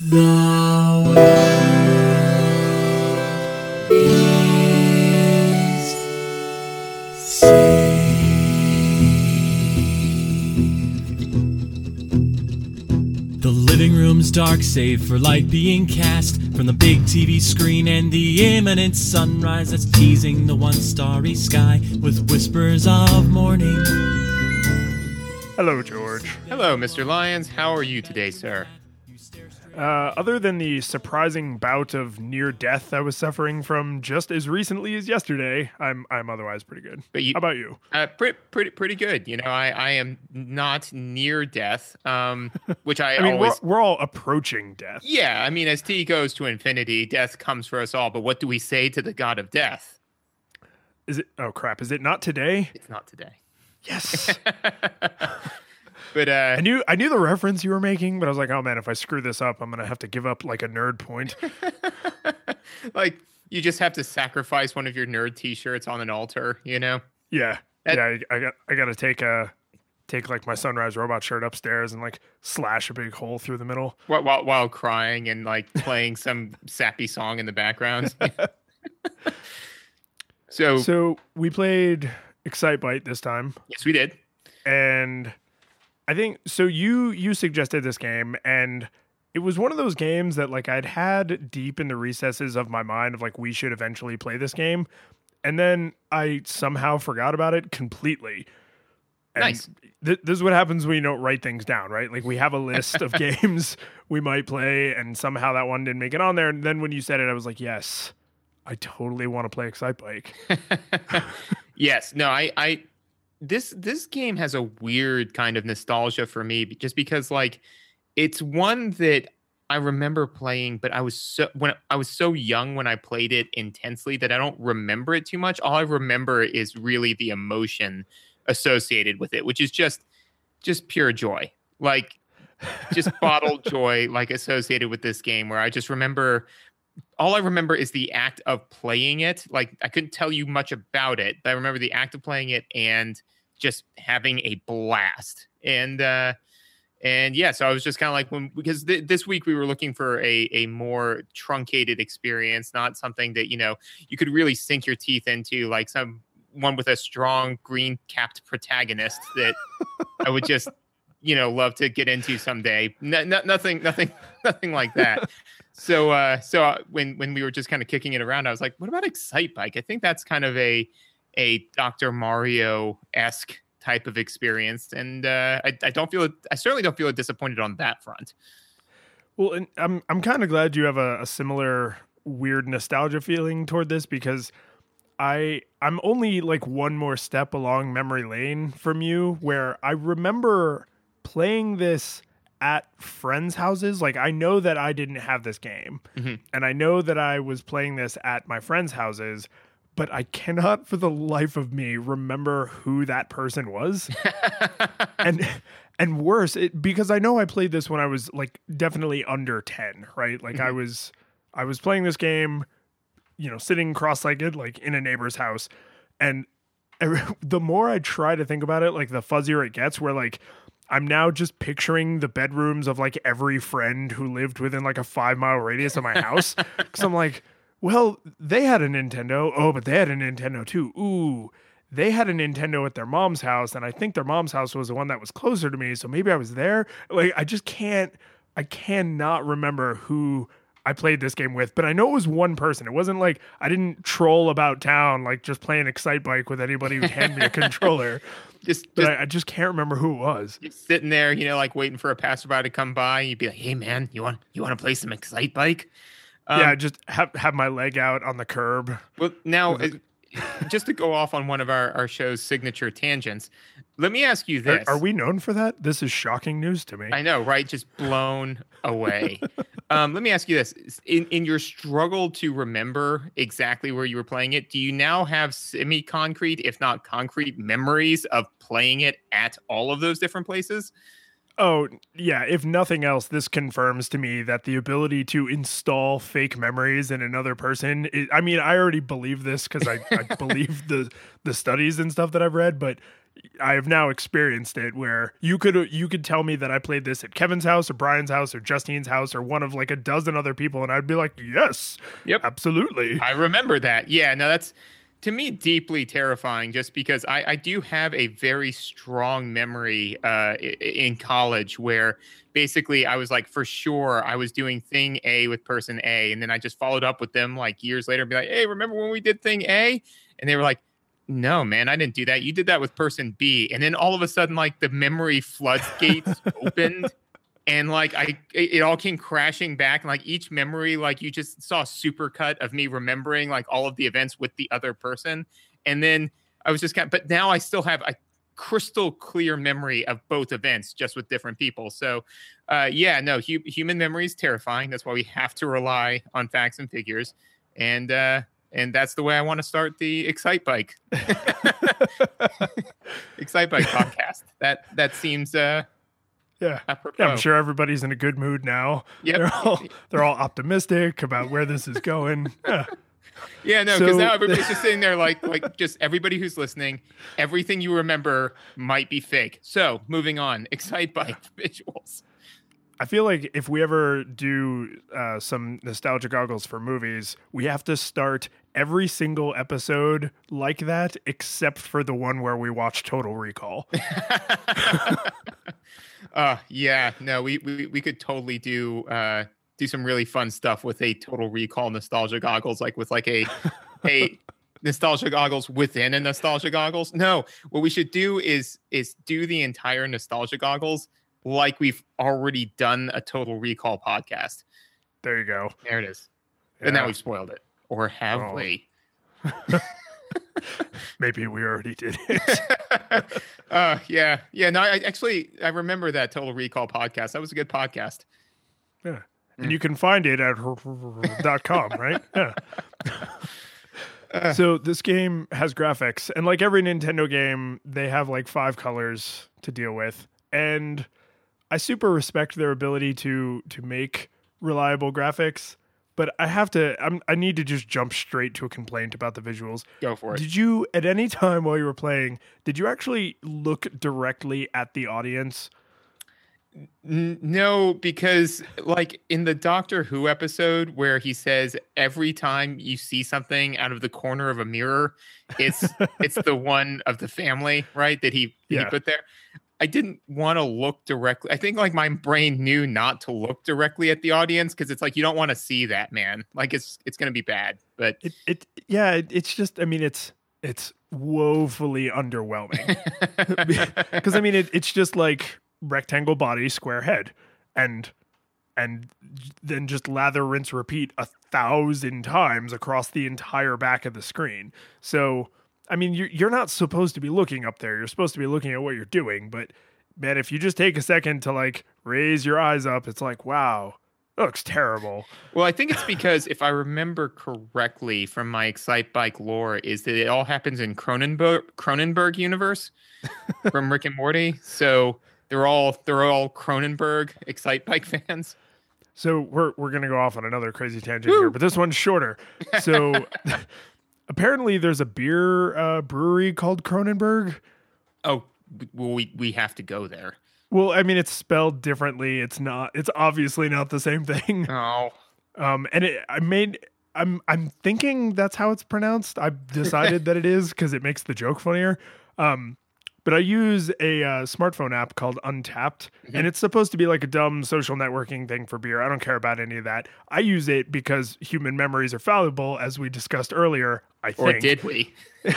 The world is saved. The living room's dark, save for light being cast from the big TV screen and the imminent sunrise that's teasing the one starry sky with whispers of morning. Hello, George. Hello, Mr. Lyons. How are you today, sir? Uh, other than the surprising bout of near death I was suffering from just as recently as yesterday, I'm I'm otherwise pretty good. But you, How about you? Uh, pretty, pretty, pretty good. You know, I, I am not near death, um, which I, I mean, always. we're, we're all approaching death. Yeah, I mean, as T goes to infinity, death comes for us all. But what do we say to the god of death? Is it? Oh crap! Is it not today? It's not today. Yes. But uh, I knew I knew the reference you were making, but I was like, oh man, if I screw this up, I'm gonna have to give up like a nerd point. like, you just have to sacrifice one of your nerd T-shirts on an altar. You know? Yeah, That- yeah. I, I got I got to take a take like my Sunrise Robot shirt upstairs and like slash a big hole through the middle. While, while, while crying and like playing some sappy song in the background. so, So we played Excite Bike this time. yes, we did. and I think so. You you suggested this game, and it was one of those games that like I'd had deep in the recesses of my mind of like we should eventually play this game, and then I somehow forgot about it completely. And Nice. Th- this is what happens when you don't write things down, right? Like we have a list of games we might play, and somehow that one didn't make it on there. And then when you said it, I was like, yes, I totally want to play Excite Bike. yes no i i this this game has a weird kind of nostalgia for me just because like it's one that i remember playing but i was so when i was so young when i played it intensely that i don't remember it too much. All i remember is really the emotion associated with it which is just just pure joy like just bottled joy like associated with this game where i just remember all I remember is the act of playing it. Like I couldn't tell you much about it, but I remember the act of playing it and just having a blast. And uh and yeah, so I was just kind of like when because th- this week we were looking for a a more truncated experience, not something that you know you could really sink your teeth into, like some one with a strong green capped protagonist that I would just you know love to get into someday. No, no, nothing, nothing, nothing like that. So, uh, so uh, when when we were just kind of kicking it around, I was like, "What about Excite Bike?" I think that's kind of a a Dr. Mario esque type of experience, and uh, I, I don't feel I certainly don't feel disappointed on that front. Well, and I'm I'm kind of glad you have a, a similar weird nostalgia feeling toward this because I I'm only like one more step along memory lane from you where I remember playing this at friends' houses. Like I know that I didn't have this game, Mhm. and I know that I was playing this at my friends' houses. But I cannot, for the life of me, remember who that person was and and worse it, because i know i played this when i was like definitely under 10 right like i was i was playing this game you know sitting cross-legged like in a neighbor's house and the more i try to think about it like the fuzzier it gets where like i'm now just picturing the bedrooms of like every friend who lived within like a five mile radius of my house because i'm like well they had a nintendo oh but they had a nintendo too ooh they had a Nintendo at their mom's house, and I think their mom's house was the one that was closer to me. So maybe I was there. Like I just can't, I cannot remember who I played this game with, but I know it was one person. It wasn't like I didn't troll about town, like just playing Excite Bike with anybody who'd hand me a controller. Just, But just, I, I just can't remember who it was. just sitting there, you know, like waiting for a passerby to come by. You'd be like, "Hey, man, you want you want to play some Excite Bike?" Um, yeah, just have have my leg out on the curb. Well, now, just to go off on one of our, our show's signature tangents, let me ask you Are, this. are we known for that? This is shocking news to me. I know, right? Just blown away. um, let me ask you this: in in your struggle to remember exactly where you were playing it, do you now have semi-concrete, if not concrete, memories of playing it at all of those different places? Oh, yeah. If nothing else, this confirms to me that the ability to install fake memories in another person. Is, I mean, I already believe this because I, I believe the the studies and stuff that I've read, but I have now experienced it where you could you could tell me that I played this at Kevin's house or Brian's house or Justine's house or one of like a dozen other people, and I'd be like, yes, Yep. absolutely. I remember that. Yeah, no, that's to me deeply terrifying just because I, I do have a very strong memory uh, in college where basically I was like, for sure, I was doing thing A with person A. And then I just followed up with them like years later and be like, hey, remember when we did thing A? And they were like, no, man, I didn't do that. You did that with person B. And then all of a sudden, like the memory floodgates opened and like I it, all came crashing back and like each memory like you just saw a supercut of me remembering like all of the events with the other person and then I was just kind of, but now I still have a crystal clear memory of both events just with different people so uh yeah no hu- human memory is terrifying that's why we have to rely on facts and figures and uh and that's the way I want to start the Excite Bike. Excite Bike podcast. That that seems uh yeah. apropos. I'm sure everybody's in a good mood now. Yep. They're all they're all optimistic about where this is going. Yeah. Yeah, no, because So- now everybody's just sitting there like like just everybody who's listening, everything you remember might be fake. So moving on, excite bike visuals. I feel like if we ever do uh, some nostalgia goggles for movies, we have to start every single episode like that, except for the one where we watch Total Recall. Uh yeah, no, we we, we could totally do uh do some really fun stuff with a total recall nostalgia goggles, like with like a a nostalgia goggles within a nostalgia goggles. No, what we should do is is do the entire nostalgia goggles like we've already done a total recall podcast. There you go. There it is. and now we've spoiled it. Or have Oh. we? Maybe we already did it. uh yeah. Yeah. No, I actually I remember that Total Recall podcast. That was a good podcast. Yeah. And you can find it at dot com, right? Yeah. so this game has graphics, and like every Nintendo game, they have like five colors to deal with. And I super respect their ability to to make reliable graphics, but I have to I'm, I need to just jump straight to a complaint about the visuals. Go for it. Did you at any time while you were playing, did you actually look directly at the audience? No, because like in the Doctor Who episode where he says every time you see something out of the corner of a mirror, it's it's the one of the family, right? That he, he put there. I didn't want to look directly. I think like my brain knew not to look directly at the audience because it's like you don't want to see that, man. Like it's it's gonna be bad. But It it yeah, it, it's just I mean it's it's woefully underwhelming. Because I mean it, it's just like rectangle body, square head, and and then just lather, rinse, repeat a thousand times across the entire back of the screen. So I mean you're you're not supposed to be looking up there. You're supposed to be looking at what you're doing. But man, if you just take a second to like raise your eyes up, it's like wow, that looks terrible. Well, I think it's because if I remember correctly from my Excite Bike lore, is that it all happens in Cronenberg Cronenberg universe from Rick and Morty. So they're all they're all Cronenberg Excite Bike fans. So we're we're gonna go off on another crazy tangent here, but this one's shorter. So apparently, there's a beer uh, brewery called Cronenberg. Oh, well, we we have to go there. Well, I mean, it's spelled differently. It's not. It's obviously not the same thing. Oh, Um, and it, I made. I'm I'm thinking that's how it's pronounced. I've decided that it is because it makes the joke funnier. Um, but I use a uh, smartphone app called Untappd, and it's supposed to be like a dumb social networking thing for beer. I don't care about any of that. I use it because human memories are fallible, as we discussed earlier. I think. or did we?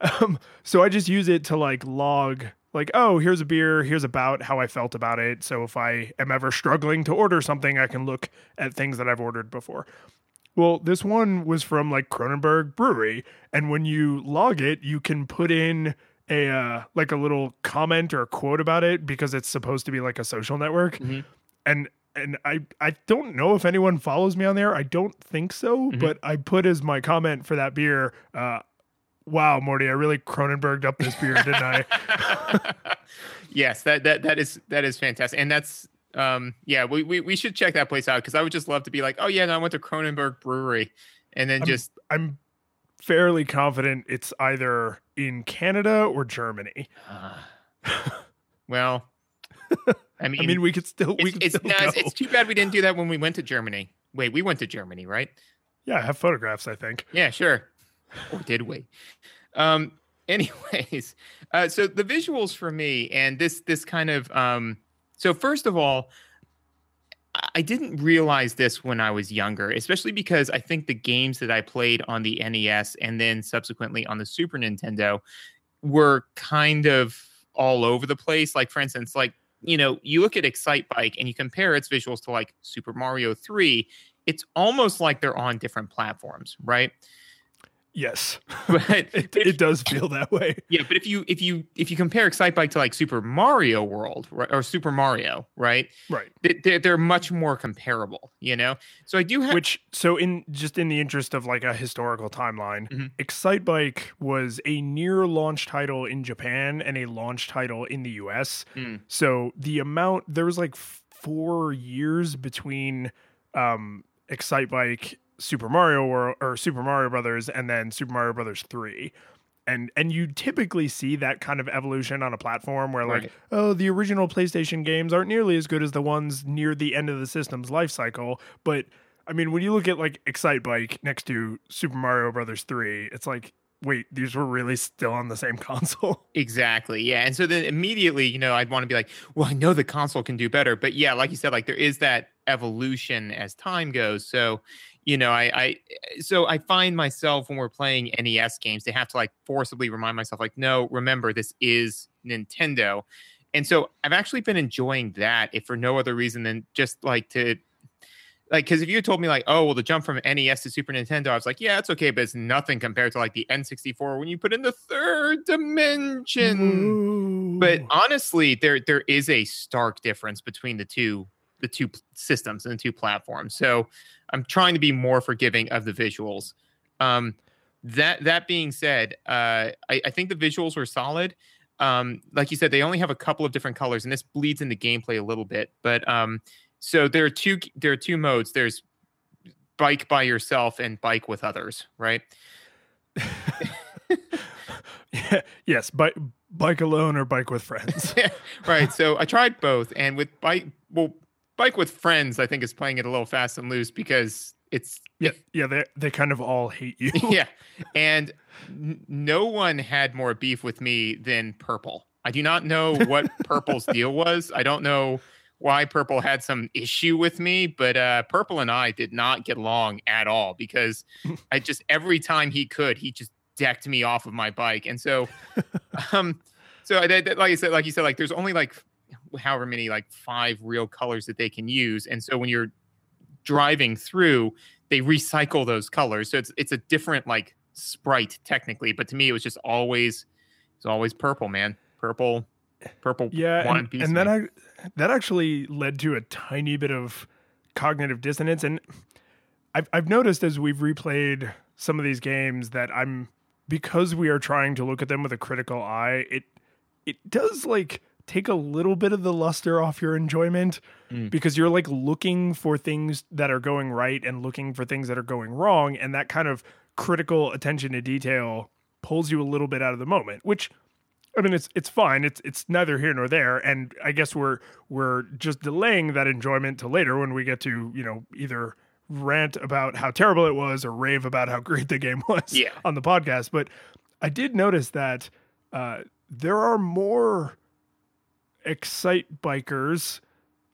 Um, so I just use it to like log, like, oh, here's a beer, here's about how I felt about it. So if I am ever struggling to order something, I can look at things that I've ordered before. Well, this one was from like Cronenberg Brewery, and when you log it, you can put in a uh, like a little comment or quote about it because it's supposed to be like a social network. And and I I don't know if anyone follows me on there. I don't think so, but I put as my comment for that beer. Uh, wow, Morty, I really Cronenberged up this beer, didn't I? yes, that that that is that is fantastic, and that's um yeah we we, we should check that place out because I would just love to be like oh yeah no, I went to Cronenberg Brewery and then I'm- just I'm fairly confident it's either in Canada or Germany. Well, I mean, I mean, we could still we it's, could it's, still no, it's, it's too bad we didn't do that when we went to Germany. Wait, we went to Germany, right? yeah, I have photographs. I think. Yeah, sure. Or did we? Um, anyways, uh, so the visuals for me and this this kind of um, so first of all, I- didn't realize this when I was younger, especially because I think the games that I played on the NES and then subsequently on the Super Nintendo were kind of all over the place. Like for instance, like you know, you look at Excite Bike and you compare its visuals to like Super Mario 3, it's almost like they're on different platforms, right? Yes, But it, it does feel that way. yeah, but if you if you if you compare Excite Bike to like Super Mario World right, or Super Mario, right? Right. they- They're, much more comparable, you know. So I do have Which so in just in the interest of like a historical timeline, Mhm. Excite Bike was a near launch title in Japan and a launch title in the US. Mm. So the amount there was like 4 years between um Excite Bike Super Mario World or Super Mario Brothers and then Super Mario Brothers 3. And and you typically see that kind of evolution on a platform where like Right. oh the original PlayStation games aren't nearly as good as the ones near the end of the system's life cycle, but I mean when you look at like Excite Bike next to Super Mario Brothers 3, it's like wait, these were really still on the same console. Exactly. Yeah. And so then immediately, you know, I'd want to be like, well, I know the console can do better. But yeah, like you said, like there is that evolution as time goes. So, you know, I, I so I find myself when we're playing NES games, they have to like forcibly remind myself, like, no, remember, this is Nintendo. And so I've actually been enjoying that, if for no other reason than just like to like because if you told me like oh well the jump from nes to super nintendo i was like yeah it's okay but it's nothing compared to like the n64 when you put in the third dimension but honestly there there is a stark difference between the two the two systems and the two platforms. So i'm trying to be more forgiving of the visuals. Um that that being said uh i, I think the visuals were solid. Um like you said they only have a couple of different colors and this bleeds into gameplay a little bit but um so there are two there are two modes. There's bike by yourself and bike with others right? Yes, bike bike alone or bike with friends. right so i tried both and with bike well bike with friends i think is playing it a little fast and loose because it's yeah, yeah, they they kind of all hate you. yeah. And n- no one had more beef with me than purple. I do not know what purple's deal was. I don't know why purple had some issue with me but uh purple and i did not get along at all because i just every time he could he just decked me off of my bike. And so um so I, like i said like you said like there's only like however many like five real colors that they can use and so when you're driving through they recycle those colors so it's it's a different like sprite technically but to me it was just always it's always purple man purple purple Yeah, and, and me. I that actually led to a tiny bit of cognitive dissonance, and I've I've noticed as we've replayed some of these games that I'm because we are trying to look at them with a critical eye. It it does like take a little bit of the luster off your enjoyment Mm. because you're like looking for things that are going right and looking for things that are going wrong, and that kind of critical attention to detail pulls you a little bit out of the moment, which I mean, it's it's fine. It's it's neither here nor there, and I guess we're we're just delaying that enjoyment to later when we get to you know either rant about how terrible it was or rave about how great the game was Yeah. on the podcast. But I did notice that uh, there are more excite bikers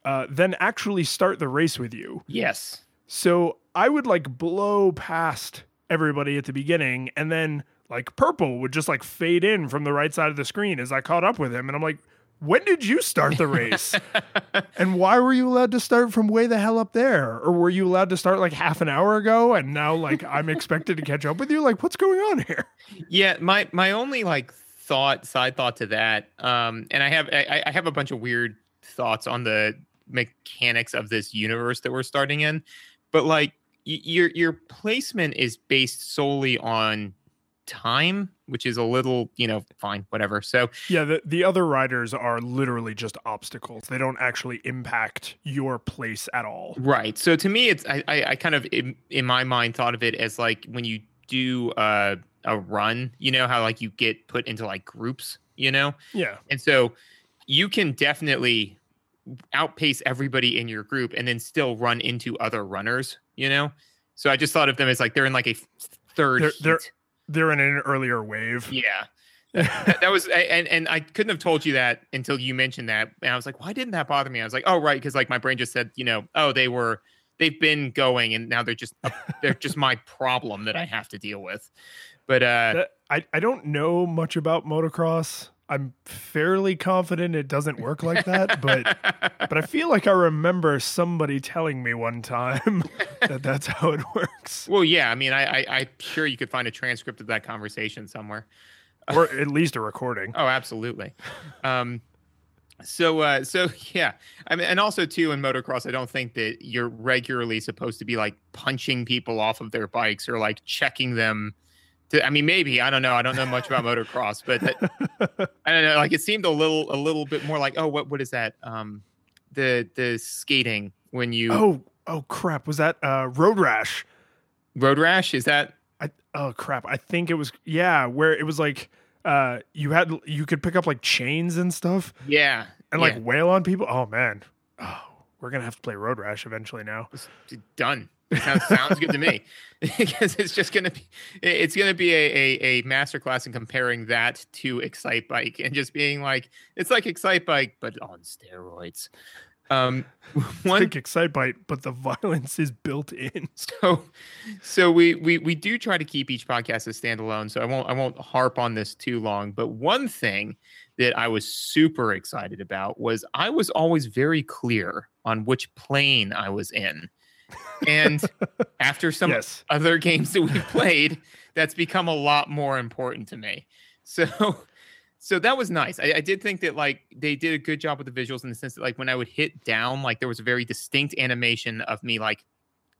uh, than actually start the race with you. yes So I would like blow past everybody at the beginning and then like purple would just like fade in from the right side of the screen as I caught up with him. And I'm like, when did you start the race? and why were you allowed to start from way the hell up there? Or were you allowed to start like half an hour ago and now like I'm expected to catch up with you? Like, what's going on here? Yeah, my my only like thought, side thought to that, um, and I have I, I have a bunch of weird thoughts on the mechanics of this universe that we're starting in, but like y- your your placement is based solely on time, which is a little you know fine, whatever. So Yeah, the, the other riders are literally just obstacles. They don't actually impact your place at all. Right. So to me, it's I I, I kind of in, in my mind thought of it as like when you do uh, a run, you know how like you get put into like groups, you know, Yeah. and so you can definitely outpace everybody in your group and then still run into other runners, you know. So I just thought of them as like they're in like a third. They're- they're- They're in an earlier wave. Yeah. that, that was and and I couldn't have told you that until you mentioned that. And I was like, why didn't that bother me? I was like, oh right, because like my brain just said, you know, oh they were they've been going and now they're just they're just my problem that I have to deal with. But uh I, I don't know much about motocross. I'm fairly confident it doesn't work like that, but but I feel like I remember somebody telling me one time that that's how it works, well, yeah, I mean, I, I I'm sure you could find a transcript of that conversation somewhere. or at least a recording. Oh, absolutely. Um, so, uh, so yeah, I mean, and also too in motocross, I don't think that you're regularly supposed to be like punching people off of their bikes or like checking them. To, I mean, maybe I don't know. I don't know much about motocross, but that, I don't know. Like it seemed a little, a little bit more like, oh, what, what is that? Um, the the skating when you Oh oh crap! Was that uh, Road Rash? road rash is that? I oh crap! I think it was yeah, where it was like uh, you had you could pick up like chains and stuff Yeah, and yeah. like wail on people. Oh man, oh we're gonna have to play Road Rash eventually now. It's done. Sounds, sounds good to me because it's just gonna be it's gonna be a, a a masterclass in comparing that to Excite Bike and just being like it's like Excite Bike but on steroids. Um, one Think Excitebike, but the violence is built in. so so we we we do try to keep each podcast as standalone. So I won't I won't harp on this too long. But one thing that I was super excited about was I was always very clear on which plane I was in. And after some yes. other games that we've played, that's become a lot more important to me. So so that was nice. I, I did think that like they did a good job with the visuals in the sense that like when I would hit down, like there was a very distinct animation of me like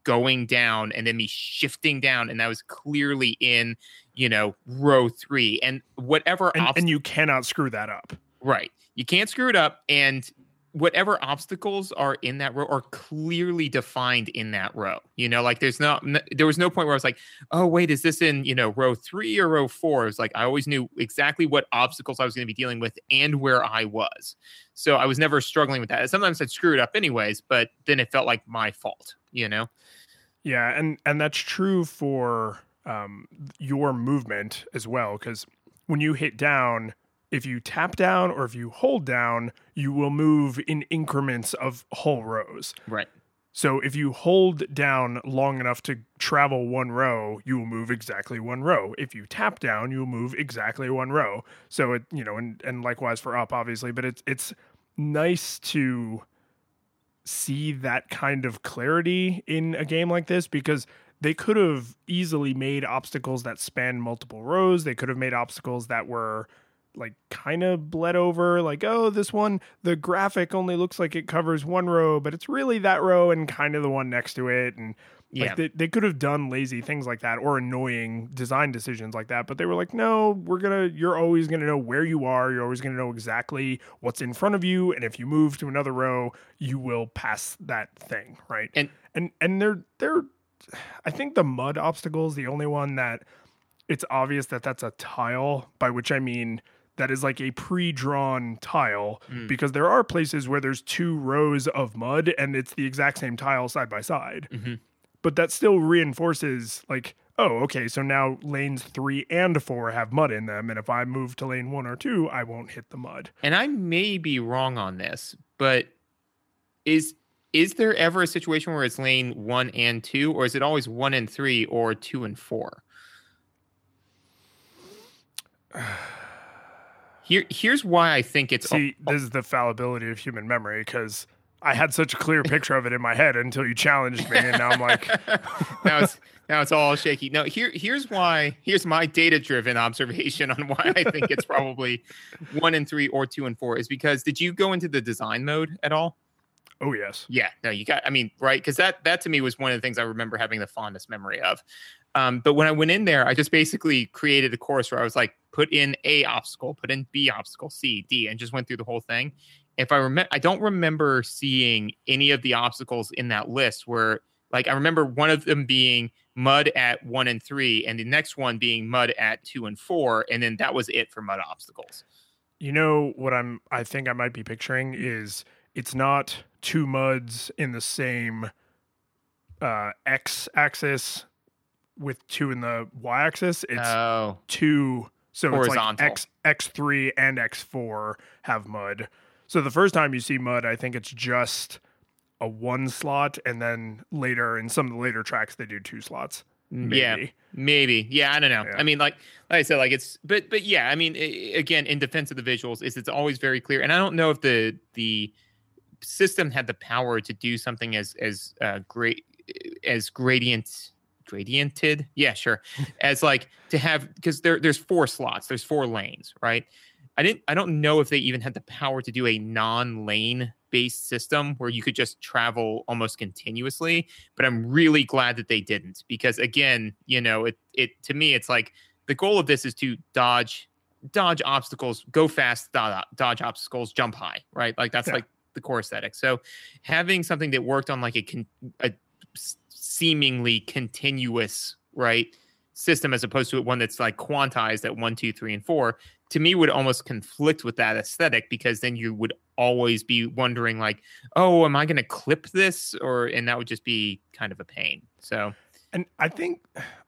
going down and then me shifting down, and that was clearly in you know row three and whatever And, obst- and you cannot screw that up. Right. You can't screw it up. And whatever obstacles are in that row are clearly defined in that row. You know, like there's not there was no point where I was like, oh, wait, is this in, you know, row three or row four? It's like I always knew exactly what obstacles I was going to be dealing with and where I was. So I was never struggling with that. Sometimes I'd screw it up anyways, but then it felt like my fault, you know? Yeah, and and that's true for um, your movement as well. Because when you hit down, if you tap down or if you hold down, you will move in increments of whole rows. Right. So if you hold down long enough to travel one row, you will move exactly one row. If you tap down, you will move exactly one row. So it, you know, and and likewise for up, obviously. But it's it's nice to see that kind of clarity in a game like this because they could have easily made obstacles that span multiple rows. They could have made obstacles that were like kind of bled over like oh this one the graphic only looks like it covers one row but it's really that row and kind of the one next to it and Yeah. like they, they could have done lazy things like that or annoying design decisions like that but they were like no we're gonna you're always gonna know where you are you're always gonna know exactly what's in front of you and if you move to another row you will pass that thing right And- and and they're they're i think the mud obstacle is the only one that it's obvious that that's a tile by which i mean that is like a pre-drawn tile Mm. because there are places where there's two rows of mud and it's the exact same tile side by side Mhm. but that still reinforces like oh okay so now lanes three and four have mud in them and if i move to lane one or two i won't hit the mud and I may be wrong on this, but is is there ever a situation where it's lane one and two, or is it always one and three or two and four? Here, here's why I think it's see this is the fallibility of human memory because i had such a clear picture of it in my head until you challenged me and now i'm like now it's now it's all shaky. No, here here's why. Here's my data driven observation on why I think it's probably one and three or two and four is because did you go into the design mode at all? Oh yes Yeah, no, you got. I mean, right? Because that that to me was one of the things I remember having the fondest memory of. Um, but when I went in there, I just basically created a course where I was like, put in A obstacle, put in B obstacle, C, D, and just went through the whole thing. If I remember, I don't remember seeing any of the obstacles in that list where Like I remember one of them being mud at one and three, and the next one being mud at two and four, and then that was it for mud obstacles. You know what I'm I think I might be picturing is it's not two muds in the same uh x axis with two in the y axis. It's two, so it's like X X three and X four have mud. So the first time you see mud, I think it's just a one slot, and then later in some of the later tracks they do two slots. Maybe. yeah, maybe. Yeah, I don't know. Yeah. I mean, like, like I said, like it's, but, but yeah, I mean, i- again, in defense of the visuals, is it's always very clear, and I don't know if the the system had the power to do something as as uh, great as gradient gradiented? Yeah sure. As like to have because there there's four slots there's four lanes right? I didn't i don't know if they even had the power to do a non-lane based system where you could just travel almost continuously but i'm really glad that they didn't because again you know it it to me it's like the goal of this is to dodge dodge obstacles go fast dodge, dodge obstacles jump high right? Like that's Yeah. like the core aesthetic. So having something that worked on like a, con- a seemingly continuous right system as opposed to one that's like quantized at one two three and four to me would almost conflict with that aesthetic because then you would always be wondering like oh am i going to clip this? Or and that would just be kind of a pain. So And I think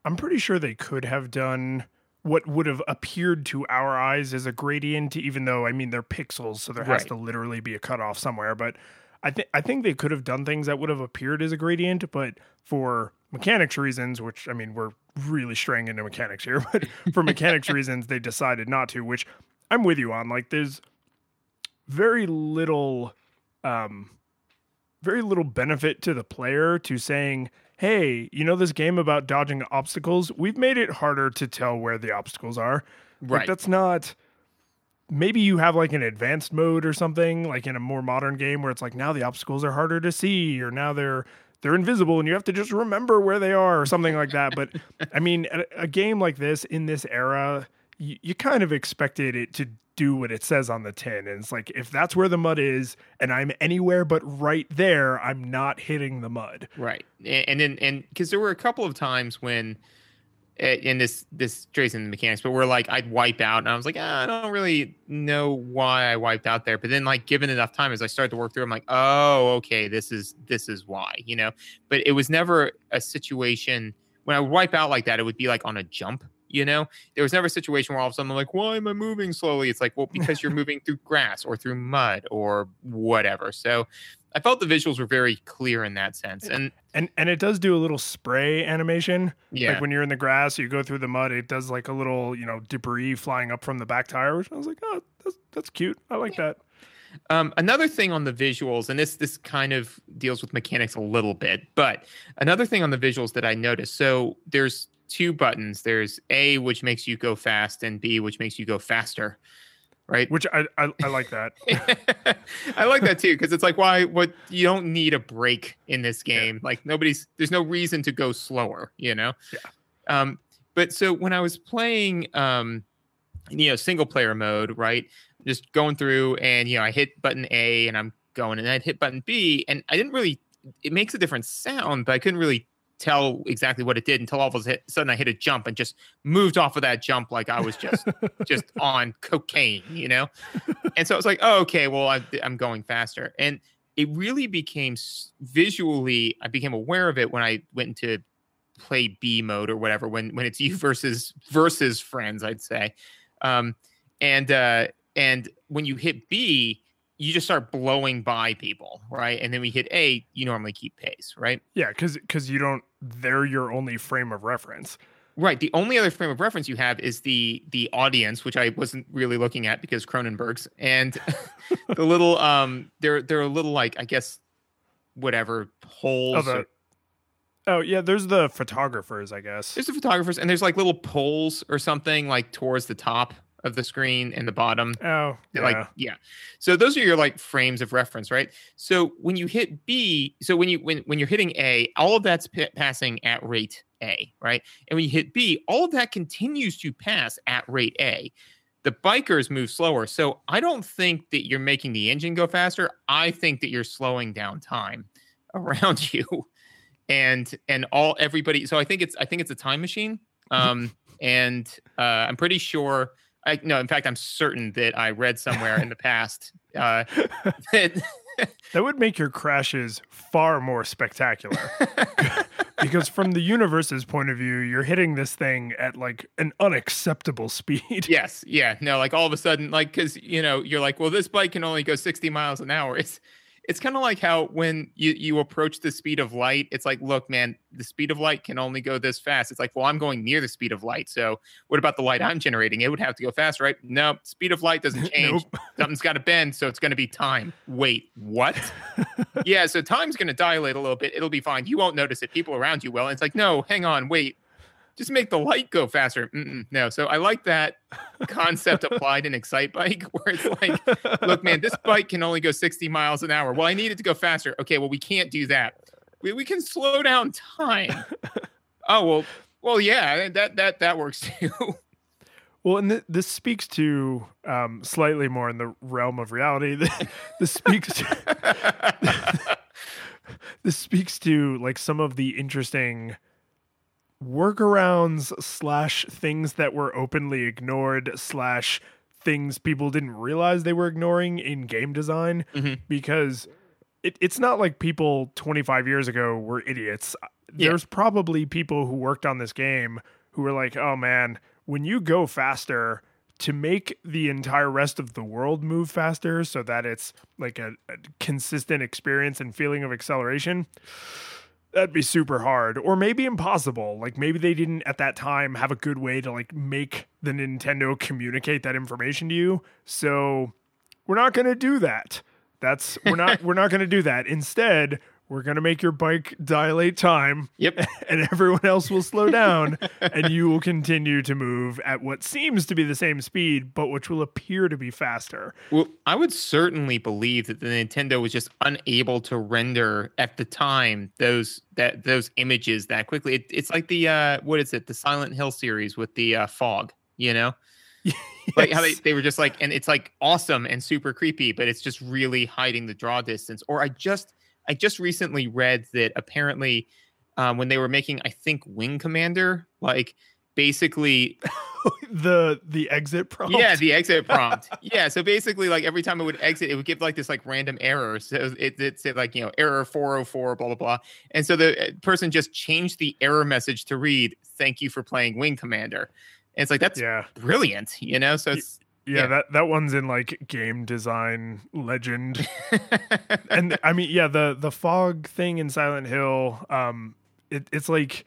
I'm pretty sure they could have done what would have appeared to our eyes as a gradient, even though I mean they're pixels, so there has Right. to literally be a cutoff somewhere. But I think I think they could have done things that would have appeared as a gradient, but for mechanics reasons, which I mean we're really straying into mechanics here, but for mechanics reasons they decided not to, which I'm with you on. Like there's very little um very little benefit to the player to saying, hey, you know this game about dodging obstacles? We've made it harder to tell where the obstacles are. Like, right that's not. Maybe you have like an advanced mode or something, like in a more modern game where it's like now the obstacles are harder to see, or now they're they're invisible and you have to just remember where they are, or something like that. But I mean, a, a game like this in this era, you, you kind of expected it to do what it says on the tin, and it's like if that's where the mud is, and I'm anywhere but right there, I'm not hitting the mud. Right, and then and because there were a couple of times when, and this this strays the mechanics, but we're like I'd wipe out, and I was like, ah, I don't really know why I wiped out there. But then like given enough time, as I started to work through, I'm like, oh, okay, this is this is why, you know. But it was never a situation when I would wipe out like that. It would be like on a jump. You know, there was never a situation where all of a sudden I'm like, why am I moving slowly? It's like, well, because you're moving through grass or through mud or whatever. So I felt the visuals were very clear in that sense. And And and it does do a little spray animation. yeah, Like when you're in the grass, you go through the mud, it does like a little, you know, debris flying up from the back tire, which I was like, oh, that's, that's cute. I like that. Um, another thing on the visuals, and this this kind of deals with mechanics a little bit, but another thing on the visuals that I noticed. So there's two buttons. There's A, which makes you go fast, and B, which makes you go faster. Right. Which I I, I like that. I like that too because it's like why what you don't need a brake in this game. Like nobody's there's no reason to go slower. You know. Yeah. Um. But so when I was playing, um, you know, single player mode, right? Just going through and you know I hit button A and I'm going and I'd hit button B and I didn't really. It makes a different sound, but I couldn't really tell exactly what it did until all of a sudden I hit a jump and just moved off of that jump like I was just just on cocaine, you know? And so I was like, oh, okay, well, I, I'm going faster. And it really became visually, I became aware of it when I went into play B mode or whatever, when, when it's you versus versus friends, I'd say. Um, and, uh, and when you hit B, you just start blowing by people, right? And then we hit A, you normally keep pace, right? Yeah, because because you don't. They're your only frame of reference. Right. The only other frame of reference you have is the the audience, which I wasn't really looking at because Cronenberg's and the little um they're they're a little like I guess whatever holes. Oh, the, or- oh yeah, there's the photographers, I guess. there's the photographers and there's like little poles or something like towards the top of the screen and the bottom. Oh, yeah. Like yeah. So those are your like frames of reference, right? So when you hit B, so when you when when you're hitting A, all of that's p- passing at rate A, right? And when you hit B, all of that continues to pass at rate A. The bikers move slower. So I don't think that you're making the engine go faster. I think that you're slowing down time around you. and and all everybody. So I think it's I think it's a time machine. Um, and uh, I'm pretty sure. I no, in fact, I'm certain that I read somewhere in the past uh, that that would make your crashes far more spectacular. because from the universe's point of view, you're hitting this thing at like an unacceptable speed. yes, yeah, no, like all of a sudden, like because you know you're like, well, this bike can only go 60 miles an hour. It's it's kind of like how when you you approach the speed of light, it's like, look, man, the speed of light can only go this fast. It's like, well, I'm going near the speed of light. So what about the light I'm generating? It would have to go fast, right? No, speed of light doesn't change. nope. Something's got to bend, so it's going to be time. Wait, what? yeah, so time's going to dilate a little bit. It'll be fine. You won't notice it. People around you will. And it's like, no, hang on, wait just make the light go faster. Mm-mm, no, so I like that concept applied in Excite Bike, where it's like, look, man, this bike can only go 60 miles an hour. Well, I need it to go faster. Okay, well, we can't do that. We, we can slow down time. oh well, well, yeah, that that that works too. Well, and th- this speaks to um, slightly more in the realm of reality. this speaks. To, this speaks to like some of the interesting workarounds slash things that were openly ignored slash things people didn't realize they were ignoring in game design mm-hmm. because it, it's not like people 25 years ago were idiots. Yeah. There's probably people who worked on this game who were like, oh man, when you go faster, to make the entire rest of the world move faster so that it's like a, a consistent experience and feeling of acceleration that'd be super hard or maybe impossible. Like maybe they didn't at that time have a good way to like make the nintendo communicate that information to you. So we're not going to do that. That's we're not we're not going to do that. Instead we're going to make your bike dilate time. Yep. And everyone else will slow down and you will continue to move at what seems to be the same speed, but which will appear to be faster. Well, I would certainly believe that the Nintendo was just unable to render at the time those that those images that quickly. It, it's like the uh what is it? The Silent Hill series with the uh, fog, you know? Yes. Like how they, they were just like, and it's like awesome and super creepy, but it's just really hiding the draw distance. Or I just I just recently read that apparently um, when they were making, I think Wing Commander, like basically the the exit prompt. Yeah, the exit prompt. yeah, so basically, like every time it would exit, it would give like this like random error. So it it said like you know error four hundred four, blah blah blah, and so the uh, person just changed the error message to read "Thank you for playing Wing Commander." And it's like that's yeah. brilliant, you know. So it's yeah, yeah, that that one's in like game design legend. and I mean, yeah, the the fog thing in Silent Hill, um, it, it's like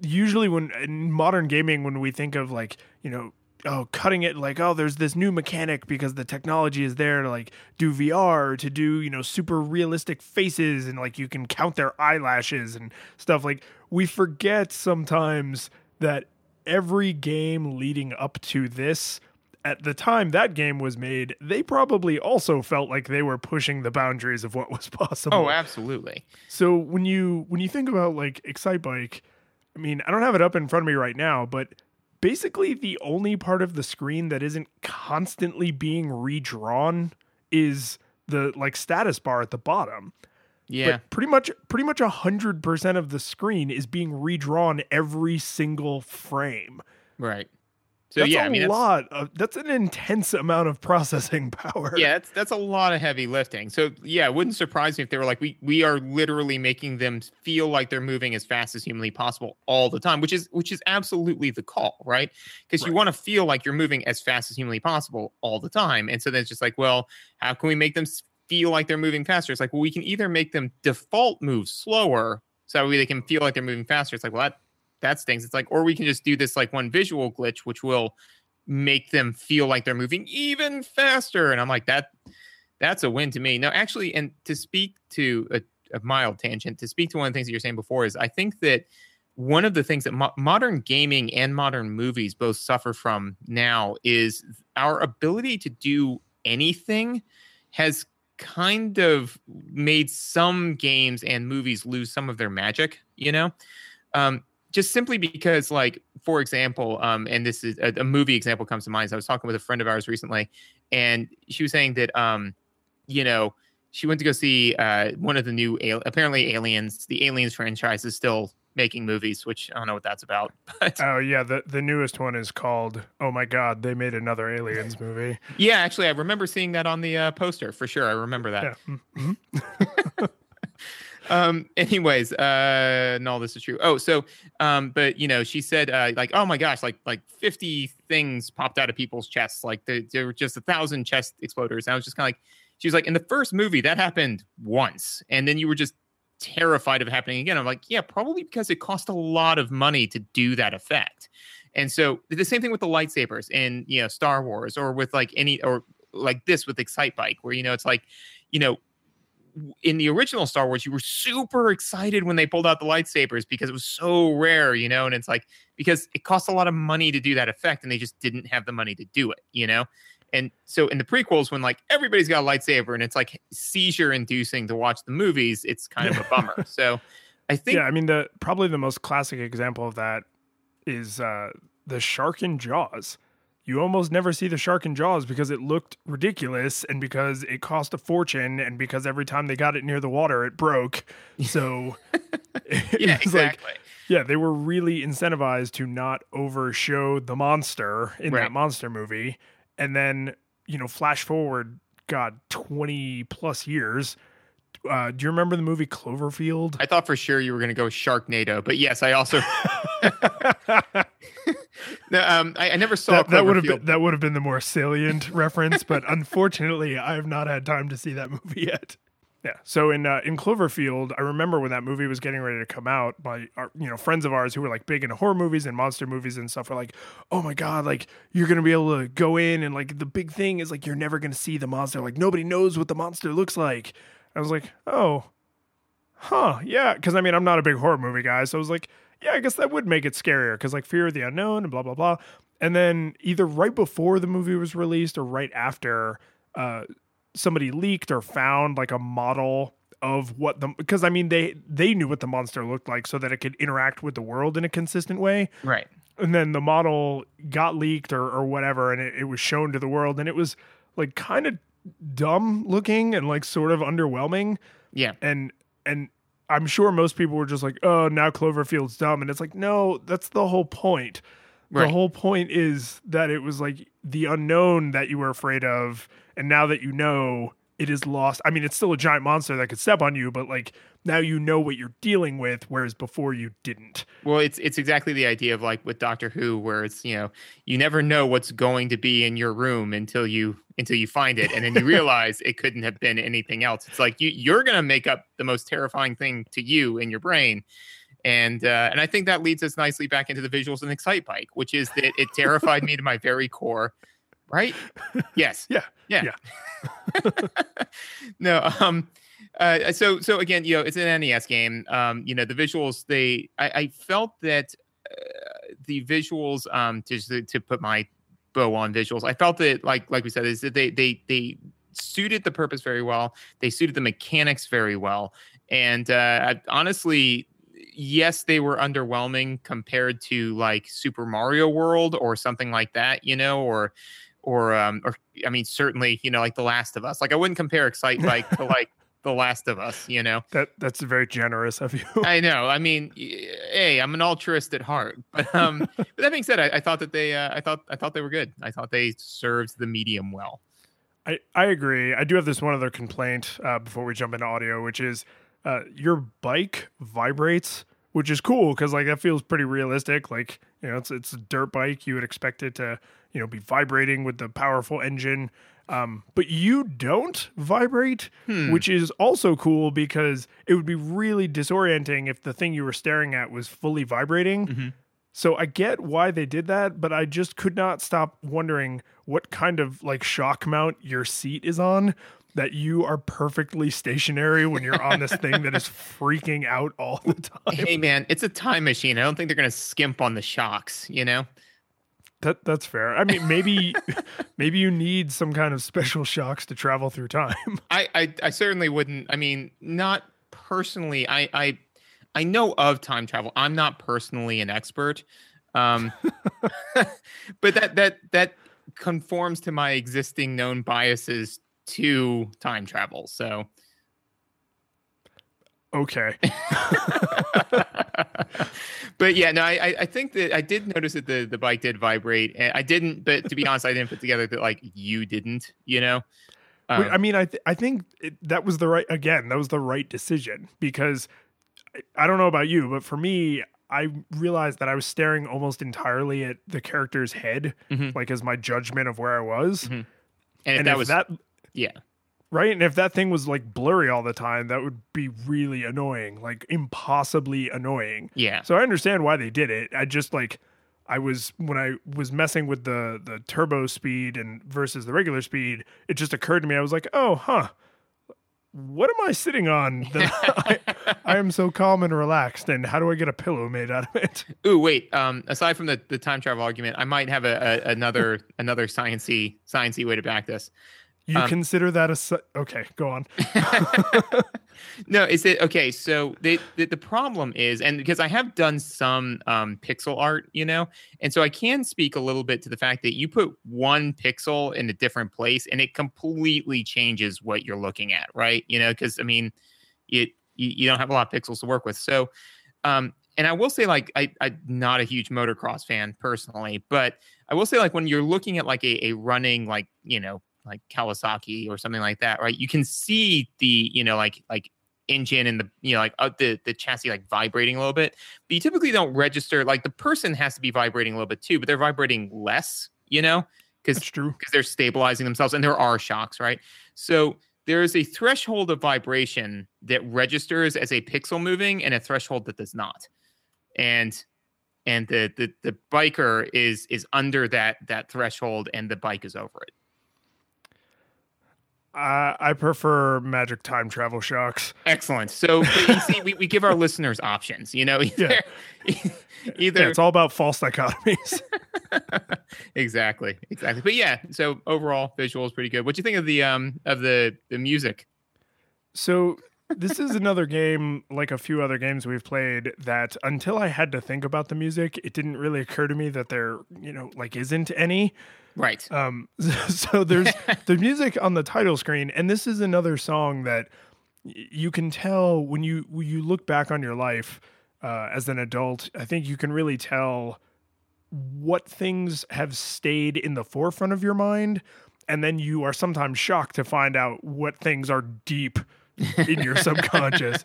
usually when in modern gaming, when we think of like you know oh cutting it like oh there's this new mechanic because the technology is there to like do VR to do you know super realistic faces and like you can count their eyelashes and stuff like we forget sometimes that every game leading up to this at the time that game was made, they probably also felt like they were pushing the boundaries of what was possible. Oh, absolutely. So when you when you think about like Excitebike, I mean, I don't have it up in front of me right now, but basically the only part of the screen that isn't constantly being redrawn is the like status bar at the bottom. Yeah. But pretty much pretty much a hundred percent of the screen is being redrawn every single frame. Right. So that's yeah, a I mean, lot of that's an intense amount of processing power. Yeah, that's that's a lot of heavy lifting. So yeah, it wouldn't surprise me if they were like, we we are literally making them feel like they're moving as fast as humanly possible all the time, which is which is absolutely the call, right? Because right. you want to feel like you're moving as fast as humanly possible all the time. And so then it's just like, well, how can we make them feel like they're moving faster. It's like, well, we can either make them default move slower so that way they can feel like they're moving faster. It's like, well, that that stinks. It's like, or we can just do this like one visual glitch, which will make them feel like they're moving even faster. And I'm like, that that's a win to me. No, actually, and to speak to a, a mild tangent, to speak to one of the things that you're saying before is I think that one of the things that mo- modern gaming and modern movies both suffer from now is our ability to do anything has kind of made some games and movies lose some of their magic, you know? Um, just simply because, like, for example, um, and this is a, a, movie example comes to mind. So I was talking with a friend of ours recently, and she was saying that, um, you know, she went to go see uh, one of the new apparently aliens the aliens franchise is still making movies which i don't know what that's about but Oh yeah, the the newest one is called Oh my God, they made another Aliens movie. yeah actually i remember seeing that on the uh, poster for sure i remember that Yeah. mhm. um anyways uh no this is true oh so um but you know she said uh like oh my gosh like like 50 things popped out of people's chests like there, there were just a thousand chest exploders and i was just kind of like she was like in the first movie that happened once and then you were just terrified of happening again i'm like yeah probably because it cost a lot of money to do that effect and so the same thing with the lightsabers in you know star wars or with like any or like this with excite bike where you know it's like you know in the original Star Wars, you were super excited when they pulled out the lightsabers because it was so rare, you know, and it's like because it costs a lot of money to do that effect, and they just didn't have the money to do it, you know. And so in the prequels, when like everybody's got a lightsaber and it's like seizure inducing to watch the movies, it's kind of a bummer. So I think yeah, I mean the probably the most classic example of that is uh, the shark in Jaws. You almost never see the shark in Jaws because it looked ridiculous and because it cost a fortune and because every time they got it near the water it broke. So it yeah, was like exactly. yeah, they were really incentivized to not overshow the monster in Right. that monster movie. And then, you know, flash forward, God, 20 plus years. Uh, do you remember the movie Cloverfield? I thought for sure you were going to go Sharknado, but yes, I also no, um, I, I never saw that, that would have been that would have been the more salient reference, but unfortunately, I have not had time to see that movie yet. Yeah. So in uh, in Cloverfield, I remember when that movie was getting ready to come out. My our, you know friends of ours who were like big into horror movies and monster movies and stuff were like, "Oh my god! Like you're gonna be able to go in and like the big thing is like you're never gonna see the monster. Like nobody knows what the monster looks like." I was like, "Oh, huh, yeah." Because I mean, I'm not a big horror movie guy, so I was like, "Yeah, I guess that would make it scarier." Because like fear of the unknown and blah blah blah. And then either right before the movie was released or right after, uh, somebody leaked or found like a model of what the because I mean they they knew what the monster looked like so that it could interact with the world in a consistent way. right. And then the model got leaked or or whatever, and it, it was shown to the world, and it was like kind of dumb looking and like sort of underwhelming Yeah. and and I'm sure most people were just like, "Oh, now Cloverfield's dumb," and it's like, no, that's the whole point. Right. The whole point is that it was like the unknown that you were afraid of, and now that you know, it is lost. I mean, it's still a giant monster that could step on you, but like now you know what you're dealing with, whereas before you didn't. Well, it's it's exactly the idea of like with Doctor Who, where it's you know you never know what's going to be in your room until you until you find it, and then you realize it couldn't have been anything else. It's like you you're gonna make up the most terrifying thing to you in your brain, and uh, and I think that leads us nicely back into the visuals in Excite Bike, which is that it terrified me to my very core. Right? Yes. Yeah, Yeah. yeah. no. Um. Uh, so so again, you know, it's an NES game. Um, you know, the visuals they I, I felt that uh, the visuals um just to, to put my bow on visuals, I felt that like like we said is that they they they suited the purpose very well. They suited the mechanics very well, and uh, I- honestly. Yes, they were underwhelming compared to like Super Mario World or something like that, you know, or or um or I mean certainly, you know, like The Last of Us. Like I wouldn't compare Excite Bike to like The Last of Us, you know. That that's very generous of you. I know. I mean, hey, I'm an altruist at heart, but um, but that being said, I, I thought that they, uh, I thought, I thought they were good. I thought they served the medium well. I, I agree. I do have this one other complaint uh, before we jump into audio, which is uh, your bike vibrates, which is cool because like that feels pretty realistic. Like you know, it's it's a dirt bike. You would expect it to you know be vibrating with the powerful engine, um, but you don't vibrate, which is also cool because it would be really disorienting if the thing you were staring at was fully vibrating. So I get why they did that, but I just could not stop wondering what kind of like shock mount your seat is on that you are perfectly stationary when you're on this thing that is freaking out all the time. Hey, man, it's a time machine. I don't think they're gonna skimp on the shocks. You know. That that's fair. I mean, maybe maybe you need some kind of special shocks to travel through time. I, I, I certainly wouldn't. I mean, not personally. I, I, I know of time travel. I'm not personally an expert, um, but that that that conforms to my existing known biases to time travel. So Okay. but yeah, no, I I think that I did notice that the the bike did vibrate. And I didn't, but to be honest, I didn't put together that like you didn't. You know. Um, I mean, I th- I think it, that was the right again. That was the right decision because I, I don't know about you, but for me, I realized that I was staring almost entirely at the character's head, mm-hmm. like as my judgment of where I was. Mm-hmm. And if and that was that, yeah, right. And if that thing was like blurry all the time, that would be really annoying, like impossibly annoying. Yeah. So I understand why they did it. I just like I was when I was messing with the the turbo speed and versus the regular speed, it just occurred to me. I was like, oh, huh what am I sitting on that I, I, am so calm and relaxed? And how do I get a pillow made out of it? Ooh, wait. Um, aside from the, the time travel argument, I might have a, a another another sciency sciencey way to back this. You um, consider that a okay? Go on. no, is it okay? So the, the, the problem is, and because I have done some um, pixel art, you know, and so I can speak a little bit to the fact that you put one pixel in a different place, and it completely changes what you're looking at, right? You know, because I mean, it you, you don't have a lot of pixels to work with, so. Um, and I will say, like, I, I'm not a huge motocross fan personally, but I will say, like, when you're looking at like a, a running, like, you know, like Kawasaki or something like that, right? You can see the, you know, like like engine and the you know like uh, the the chassis like vibrating a little bit. But you typically don't register like the person has to be vibrating a little bit too but they're vibrating less you know because true. because they're stabilizing themselves and there are shocks right? So there is a threshold of vibration that registers as a pixel moving and a threshold that does not. And and the the, the biker is is under that that threshold and the bike is over it uh, I prefer magic time travel shocks. Excellent. So you see, we, we give our listeners options. You know, either, yeah. either yeah, it's all about false dichotomies. exactly, exactly. But yeah, so overall, visual is pretty good. What do you think of the um of the the music? So this is another game, like a few other games we've played, that until I had to think about the music, it didn't really occur to me that there, you know, like isn't any. Right. Um, so there's the music on the title screen, and this is another song that you can tell when you when you look back on your life uh, as an adult. I think you can really tell what things have stayed in the forefront of your mind, and then you are sometimes shocked to find out what things are deep in your subconscious.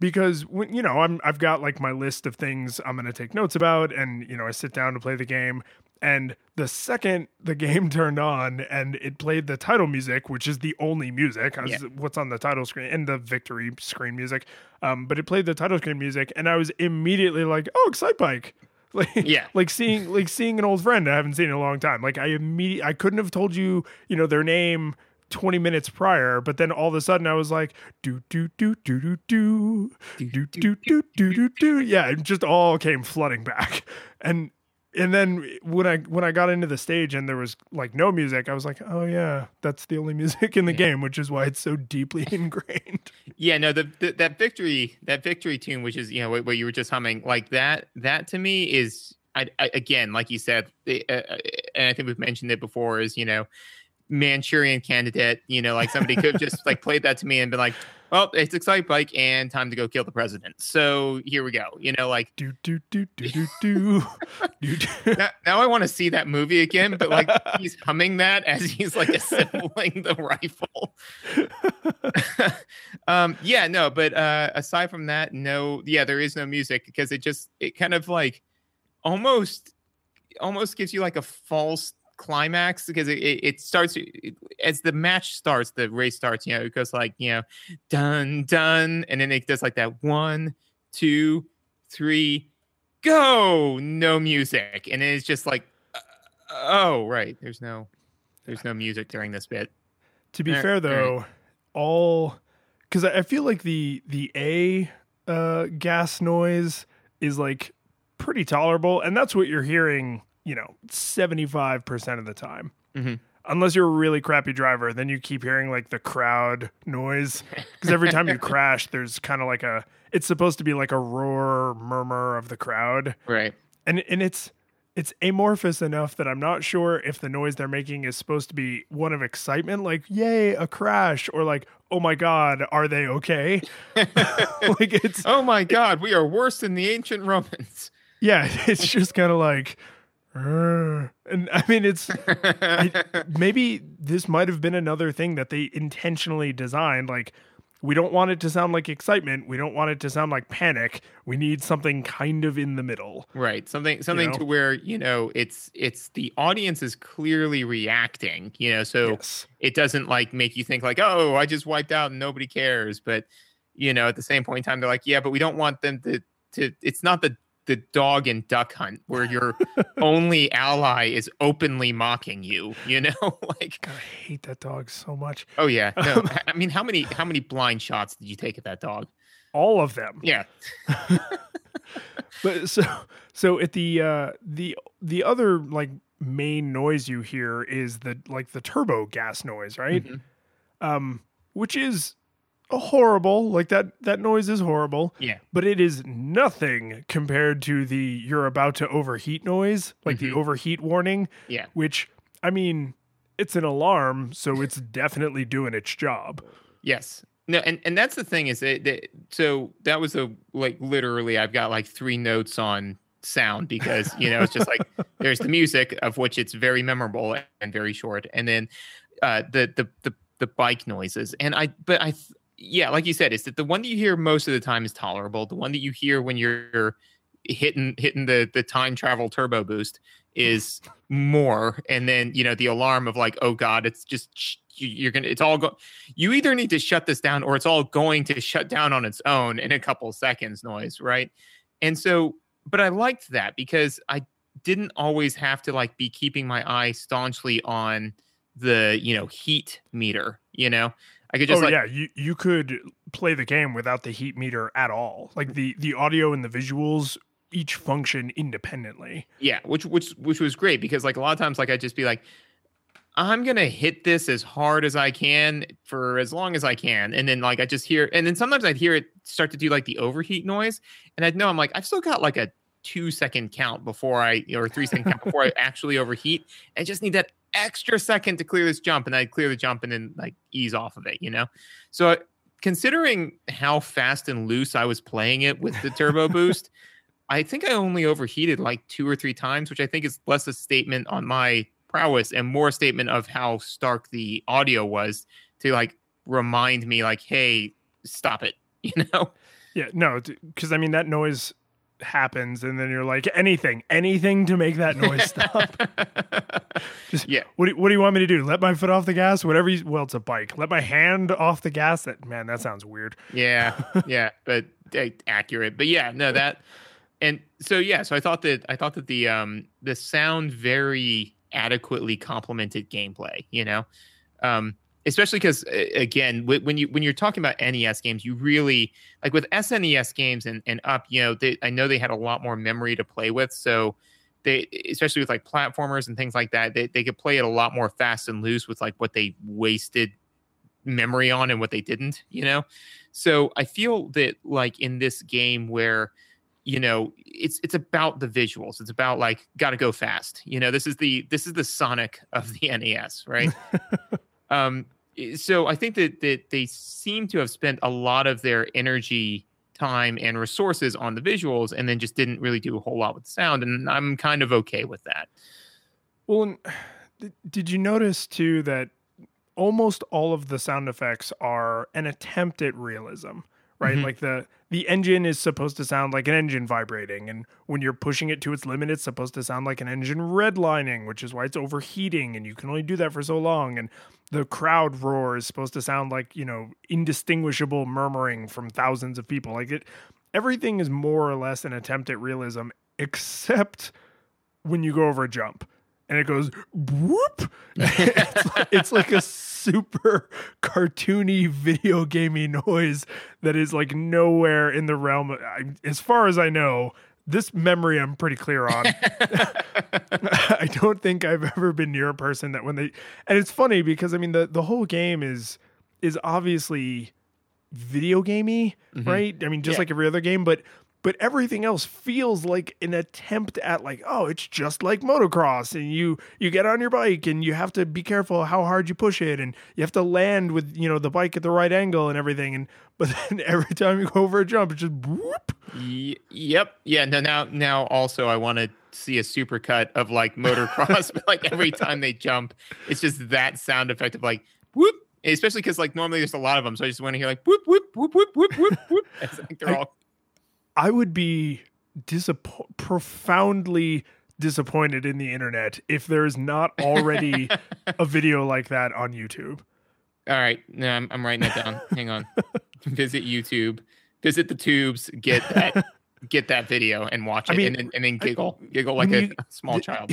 because when you know I'm I've got like my list of things I'm going to take notes about and you know I sit down to play the game and the second the game turned on and it played the title music, which is the only music, yeah. what's on the title screen and the victory screen music, um, but it played the title screen music, and I was immediately like, "Oh, Excitebike!" Like, yeah, like seeing like seeing an old friend I haven't seen in a long time. Like I immediately I couldn't have told you, you know, their name 20 minutes prior, but then all of a sudden I was like, do, do, do, do, do, do, do, do, do, do, do, do. Yeah, it just all came flooding back. And and then when I when I got into the stage and there was like no music, I was like, oh yeah, that's the only music in the yeah. game, which is why it's so deeply ingrained. Yeah, no, the, the, that victory that victory tune, which is you know what, what, you were just humming, like that that to me is I, I again, like you said, uh, and I think we've mentioned it before, is you know Manchurian candidate, you know, like somebody could have just like played that to me and been like, well, it's Excitebike and time to go kill the president. So here we go. You know, like do do do do do do. now, now I want to see that movie again, but like he's humming that as he's like assembling the rifle. um, yeah, no, but uh, aside from that, no, yeah, there is no music because it just it kind of like almost almost gives you like a false climax because it, it starts it, as the match starts, the race starts, you know, it goes like, you know, done, done. And then it does like that one, two, three, go, no music. And it's just like, uh, oh, right. There's no, there's no music during this bit. To be fair though, all, because I feel like the, the A uh, gas noise is like pretty tolerable. And that's what you're hearing you know, 75% of the time. Mm-hmm. Unless you're a really crappy driver, then you keep hearing like the crowd noise. Because every time you crash, there's kind of like a, it's supposed to be like a roar, murmur of the crowd. Right. And, and it's, it's amorphous enough that I'm not sure if the noise they're making is supposed to be one of excitement, like "yay, a crash," or like "oh my god, are they okay?" like it's oh my god, we are worse than the ancient Romans. Yeah, it's just kind of like. Uh, and I mean, it's I, maybe this might have been another thing that they intentionally designed, like. We don't want it to sound like excitement. We don't want it to sound like panic. We need something kind of in the middle. Right. Something something know? to where, you know, it's it's the audience is clearly reacting, you know, so Yes. it doesn't like make you think like, "Oh, I just wiped out and nobody cares." But, you know, at the same point in time they're like, "Yeah, but we don't want them to to it's not the the dog and duck hunt where your only ally is openly mocking you, you know? like, God, I hate that dog so much. oh yeah. No. I mean, how many how many blind shots did you take at that dog? All of them. Yeah. But so so at the uh the the other like main noise you hear is the like the turbo gas noise, right? Mhm. Um which is horrible. Like that that noise is horrible, Yeah. but it is nothing compared to the you're about to overheat noise, like the Mhm. overheat warning, Yeah. which I mean, it's an alarm, so it's definitely doing its job. Yes. No, and, and that's the thing is that, that so that was a like literally I've got like three notes on sound because you know it's just like there's the music of which it's very memorable and very short and then uh the the the, the bike noises and I but I yeah like you said is that the one that you hear most of the time is tolerable. The one that you hear when you're hitting hitting the the time travel turbo boost is more and then you know the alarm of like oh god it's just you- you're gonna it's all go you either need to shut this down or it's all going to shut down on its own in a couple seconds noise right? And so but i liked that because i didn't always have to like be keeping my eye staunchly on the you know heat meter you know i could just oh like yeah, you you could play the game without the heat meter at all. Like the the audio and the visuals each function independently. Yeah, which which which was great because like a lot of times like I'd just be like I'm going to hit this as hard as I can for as long as I can and then like I just hear and then sometimes I'd hear it start to do like the overheat noise and I'd know I'm like I've still got like a 2 second count before I or 3 second count before I actually overheat. I just need that extra second to clear this jump and I'd clear the jump and then like ease off of it, you know. So considering how fast and loose I was playing it with the turbo boost I think I only overheated like two or three times, which I think is less a statement on my prowess and more a statement of how stark the audio was to like remind me, like, hey, stop it. You know? Yeah, no, because I mean that noise happens, and then you're like anything, anything to make that noise stop. Just Yeah. What do, what do you want me to do? Let my foot off the gas? Whatever. You, well, it's a bike. Let my hand off the gas. That man, that sounds weird. Yeah, yeah, but uh, accurate. But yeah, no, that and so yeah, so I thought that I thought that the um the sound very adequately complemented gameplay. You know, um, especially because again, when you when you're talking about NES games, you really like with SNES games and and up. You know, they, I know they had a lot more memory to play with, so. They, especially with like platformers and things like that, they, they could play it a lot more fast and loose with like what they wasted memory on and what they didn't, you know? So I feel that like in this game where you know it's it's about the visuals it's about like got to go fast you know this is the this is the sonic of the nes right um so i think that that they seem to have spent a lot of their energy time and resources on the visuals and then just didn't really do a whole lot with the sound and i'm kind of okay with that. Well, did you notice too that almost all of the sound effects are an attempt at realism, right? Mhm. Like the the engine is supposed to sound like an engine vibrating, and when you're pushing it to its limit, it's supposed to sound like an engine redlining, which is why it's overheating, and you can only do that for so long. And the crowd roar is supposed to sound like you know indistinguishable murmuring from thousands of people. Like it, everything is more or less an attempt at realism, except when you go over a jump and it goes whoop. it's, like, it's like a super cartoony video gamey noise that is like nowhere in the realm. Of, I, as far as I know, this memory I'm pretty clear on. I don't think I've ever been near a person that when they and it's funny because I mean the the whole game is is obviously video gamey, Mhm. right? I mean just Yeah. like every other game, but but everything else feels like an attempt at like oh it's just like motocross and you you get on your bike and you have to be careful how hard you push it and you have to land with you know the bike at the right angle and everything and but then every time you go over a jump it's just whoop. Y- yep. Yeah. No. Now. Now. Also, I want to see a supercut of like motocross. but, like every time they jump, it's just that sound effect of like whoop. Especially because like normally there's a lot of them, so I just want to hear like whoop whoop whoop whoop whoop whoop whoop. It's like they're all I would be disappointed, profoundly disappointed in the internet if there is not already a video like that on YouTube. All right, no, I'm, I'm writing that down. Hang on. Visit YouTube. Visit the tubes. Get that. get that video and watch I it, mean, and then and then I- giggle, giggle like a small child.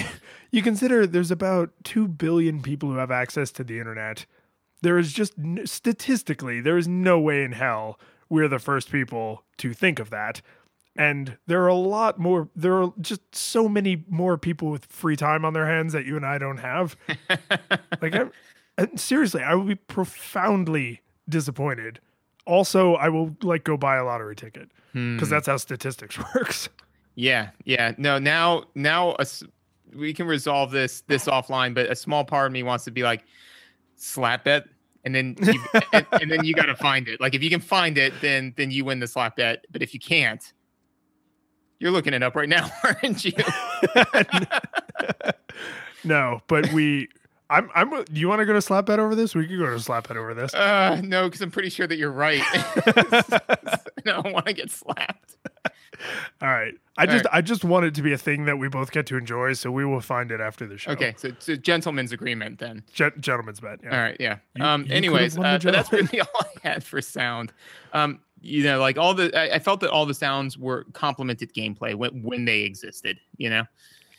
You consider there's about 2 billion people who have access to the internet. There is just statistically, there is no way in hell we're the first people to think of that. And there are a lot more, there are just so many more people with free time on their hands that you and I don't have. like, I'm, and seriously, I will be profoundly disappointed. Also, I will like go buy a lottery ticket Hmm. because that's how statistics works. Yeah, yeah. No, now now a we can resolve this this offline, but a small part of me wants to be like slap bet, and then you, and, and then you got to find it. Like if you can find it, then then you win the slap bet. But if you can't, you're looking it up right now, aren't you? No, but we. I'm. I'm. Do you want to go to slap bet over this? We could go to slap bet over this. Uh, no, because I'm pretty sure that you're right. no, I want to get slapped. All right. I All just. right. I just want it to be a thing that we both get to enjoy. So we will find it after the show. Okay, so it's a gentleman's agreement then. Gen- gentleman's bet. Yeah. All right, yeah. You- um, you anyways, uh, that's really all I had for sound. Um, you know, like all the, I, I felt that all the sounds were complemented gameplay when, when they existed. You know,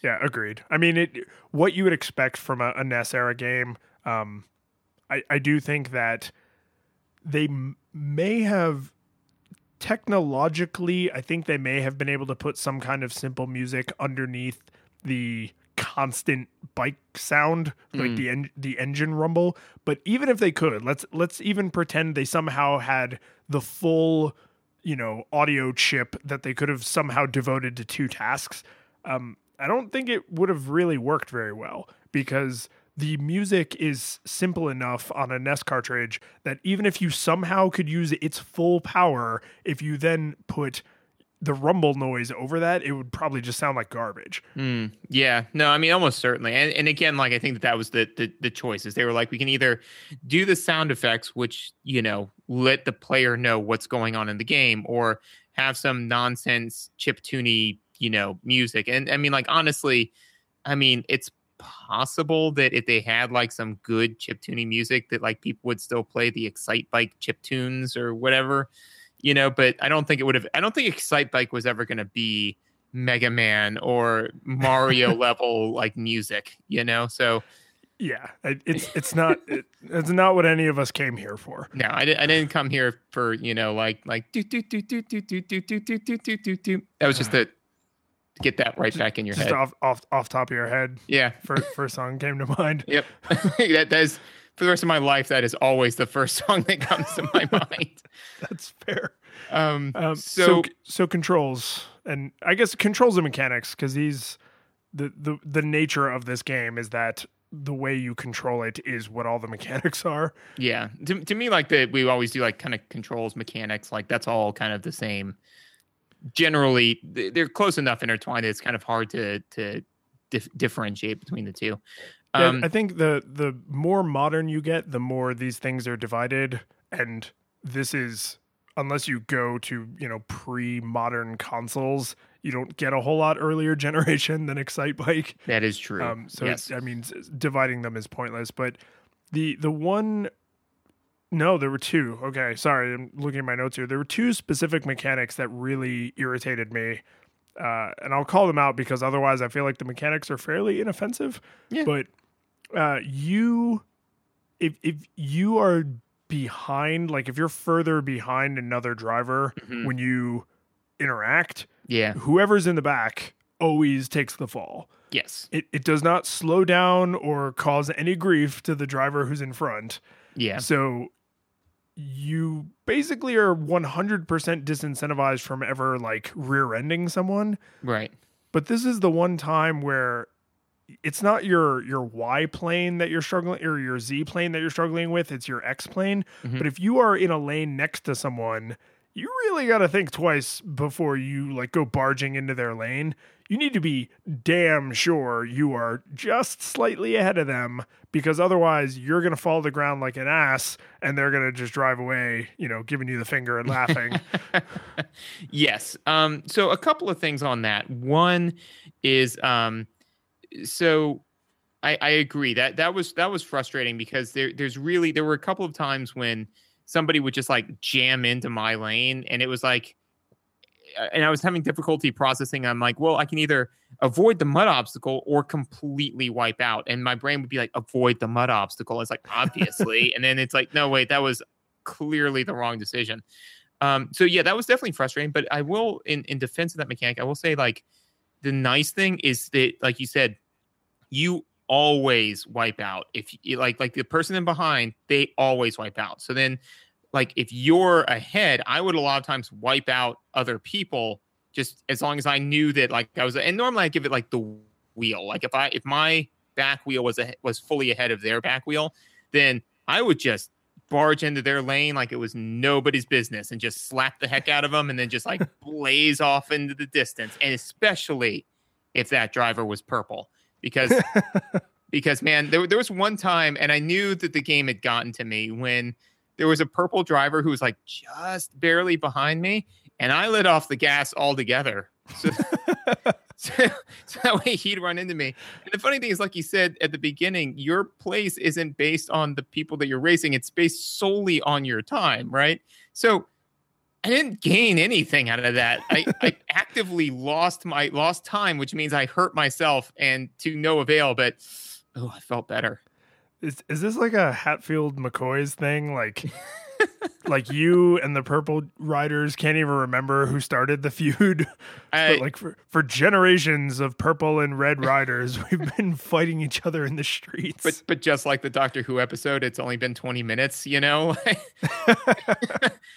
Yeah. Agreed. I mean, it. What you would expect from a, a NES era game. Um, I. I do think that they m- may have technologically i think they may have been able to put some kind of simple music underneath the constant bike sound like Mm. the en- the engine rumble but even if they could let's let's even pretend they somehow had the full you know audio chip that they could have somehow devoted to two tasks um i don't think it would have really worked very well because the music is simple enough on a NES cartridge that even if you somehow could use its full power, if you then put the rumble noise over that, it would probably just sound like garbage. Mm, yeah, no, I mean almost certainly. And, and again, like I think that that was the, the the choices. They were like, we can either do the sound effects, which you know let the player know what's going on in the game, or have some nonsense chip tuney, you know, music. And I mean, like honestly, I mean it's possible that if they had like some good chip tuning music, that like people would still play the Excite Bike chip tunes or whatever, you know. But I don't think it would have. I don't think Excite Bike was ever going to be Mega Man or Mario level like music, you know. So Yeah, it's it's not it, it's not what any of us came here for. no, I, di- I didn't come here for you know like like do do do do do do do do do do do. That was just to get that right back in your Just head. off off off top of your head, Yeah. first first song came to mind. Yep. that, that is for the rest of my life. That is always the first song that comes to my mind. That's fair. Um, Um, so, so so controls and I guess controls and mechanics because these the, the the nature of this game is that the way you control it is what all the mechanics are. yeah, to, to me, like the we always do like kind of controls mechanics. Like that's all kind of the same. Generally, they're close enough intertwined. It's kind of hard to to dif- differentiate between the two. Yeah, Um, I think the the more modern you get, the more these things are divided, and this is unless you go to you know pre-modern consoles, you don't get a whole lot earlier generation than Excite Bike. that is true. Um, so yes. I mean, dividing them is pointless. But the the one, no, there were two. Okay, sorry, I'm looking at my notes here. There were two specific mechanics that really irritated me, uh, and I'll call them out because otherwise, I feel like the mechanics are fairly inoffensive. Yeah. But uh, you, if if you are behind, like if you're further behind another driver Mhm. when you interact, yeah. whoever's in the back always takes the fall Yes. it, it does not slow down or cause any grief to the driver who's in front. Yeah. So you basically are 100% disincentivized from ever like rear ending someone. Right. But this is the one time where it's not your your Y plane that you're struggling or your Z plane that you're struggling with, it's your X plane. Mhm. But if you are in a lane next to someone, you really got to think twice before you like go barging into their lane. You need to be damn sure you are just slightly ahead of them because otherwise you're going to fall to the ground like an ass and they're going to just drive away, you know, giving you the finger and laughing. Yes. Um, so a couple of things on that. One is um, so I, I agree that that was that was frustrating because there there's really there were a couple of times when somebody would just like jam into my lane and it was like and I was having difficulty processing. I'm like, well, I can either avoid the mud obstacle or completely wipe out. And my brain would be like, avoid the mud obstacle. It's like, obviously. and then it's like, no, wait, that was clearly the wrong decision. Um, so yeah, that was definitely frustrating. But I will, in, in defense of that mechanic, I will say like the nice thing is that, like you said, you always wipe out. If you like, like the person in behind, they always wipe out. So then like if you're ahead, I would a lot of times wipe out other people just as long as I knew that like I was and normally I give it like the wheel. Like if I if my back wheel was a, was fully ahead of their back wheel, then I would just barge into their lane like it was nobody's business and just slap the heck out of them and then just like blaze off into the distance. And especially if that driver was purple because because man, there, there was one time and I knew that the game had gotten to me when there was a purple driver who was like just barely behind me, and I let off the gas altogether. So, so, so that way he'd run into me. And the funny thing is, like you said at the beginning, your place isn't based on the people that you're racing, it's based solely on your time, right? So I didn't gain anything out of that. I, I actively lost my lost time, which means I hurt myself and to no avail, but oh, I felt better. Is is this like a Hatfield McCoy's thing? Like, like you and the Purple Riders can't even remember who started the feud. I, but like for, for generations of Purple and Red Riders, we've been fighting each other in the streets. but but just like the Doctor Who episode, it's only been 20 minutes, you know?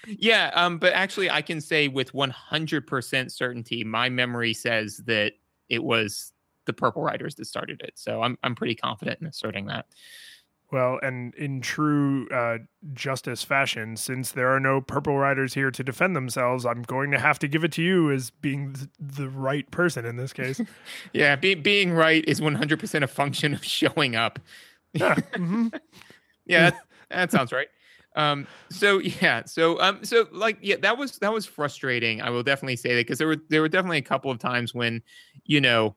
yeah, um, but actually I can say with 100% certainty, my memory says that it was the Purple Riders that started it. So I'm I'm pretty confident in asserting that. Well, and in true uh, justice fashion, since there are no Purple Riders here to defend themselves, I'm going to have to give it to you as being th- the right person in this case. Yeah, be, being right is 100% a function of showing up. yeah, mhm. yeah that, that sounds right um so yeah so um so like yeah that was that was frustrating i will definitely say that because there were there were definitely a couple of times when you know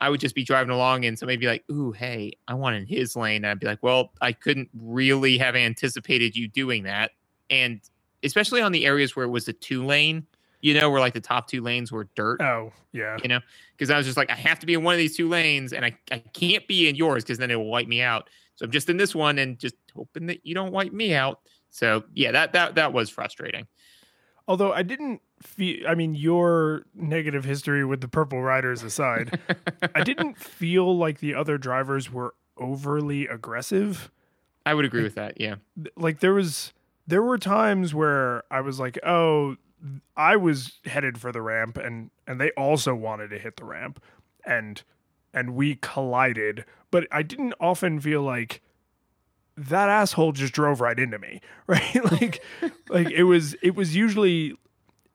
i would just be driving along and somebody be like ooh hey i want in his lane and i'd be like well i couldn't really have anticipated you doing that and especially on the areas where it was a two lane you know where like the top two lanes were dirt Oh, yeah. you know? Because i was just like i have to be in one of these two lanes and i, I can't be in yours because then it will wipe me out. So i'm just in this one and just hoping that you don't wipe me out. So yeah that that that was frustrating. Although I didn't feel, I mean, your negative history with the Purple Riders aside, I didn't feel like the other drivers were overly aggressive. i would agree with that yeah Like there was, there were times where I was like, oh, I was headed for the ramp, and and they also wanted to hit the ramp, and and we collided. But I didn't often feel like that asshole just drove right into me, right? like, like it was it was usually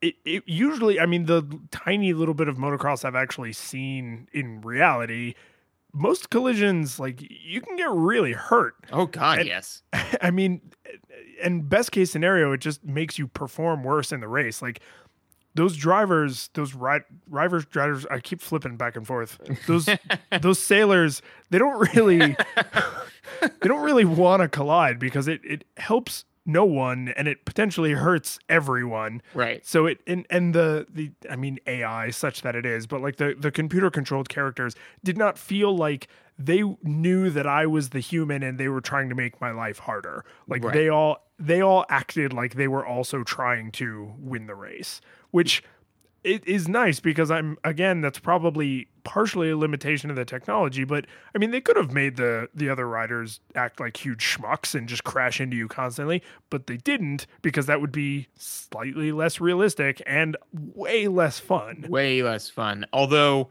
it, it usually I mean the tiny little bit of motocross I've actually seen in reality, most collisions like you can get really hurt. oh god And- yes I mean, and best case scenario, it just makes you perform worse in the race. Like those drivers, those ride drivers, drivers. I keep flipping back and forth. Those those sailors, they don't really, they don't really want to collide because it it helps no one and it potentially hurts everyone. right So it and and the the I mean AI such that it is, but like the the computer controlled characters did not feel like they knew that I was the human and they were trying to make my life harder. Like Right. they all they all acted like they were also trying to win the race, which it is nice because I'm again that's probably partially a limitation of the technology, but I mean they could have made the the other riders act like huge schmucks and just crash into you constantly, but they didn't because that would be slightly less realistic and way less fun. Way less fun. Although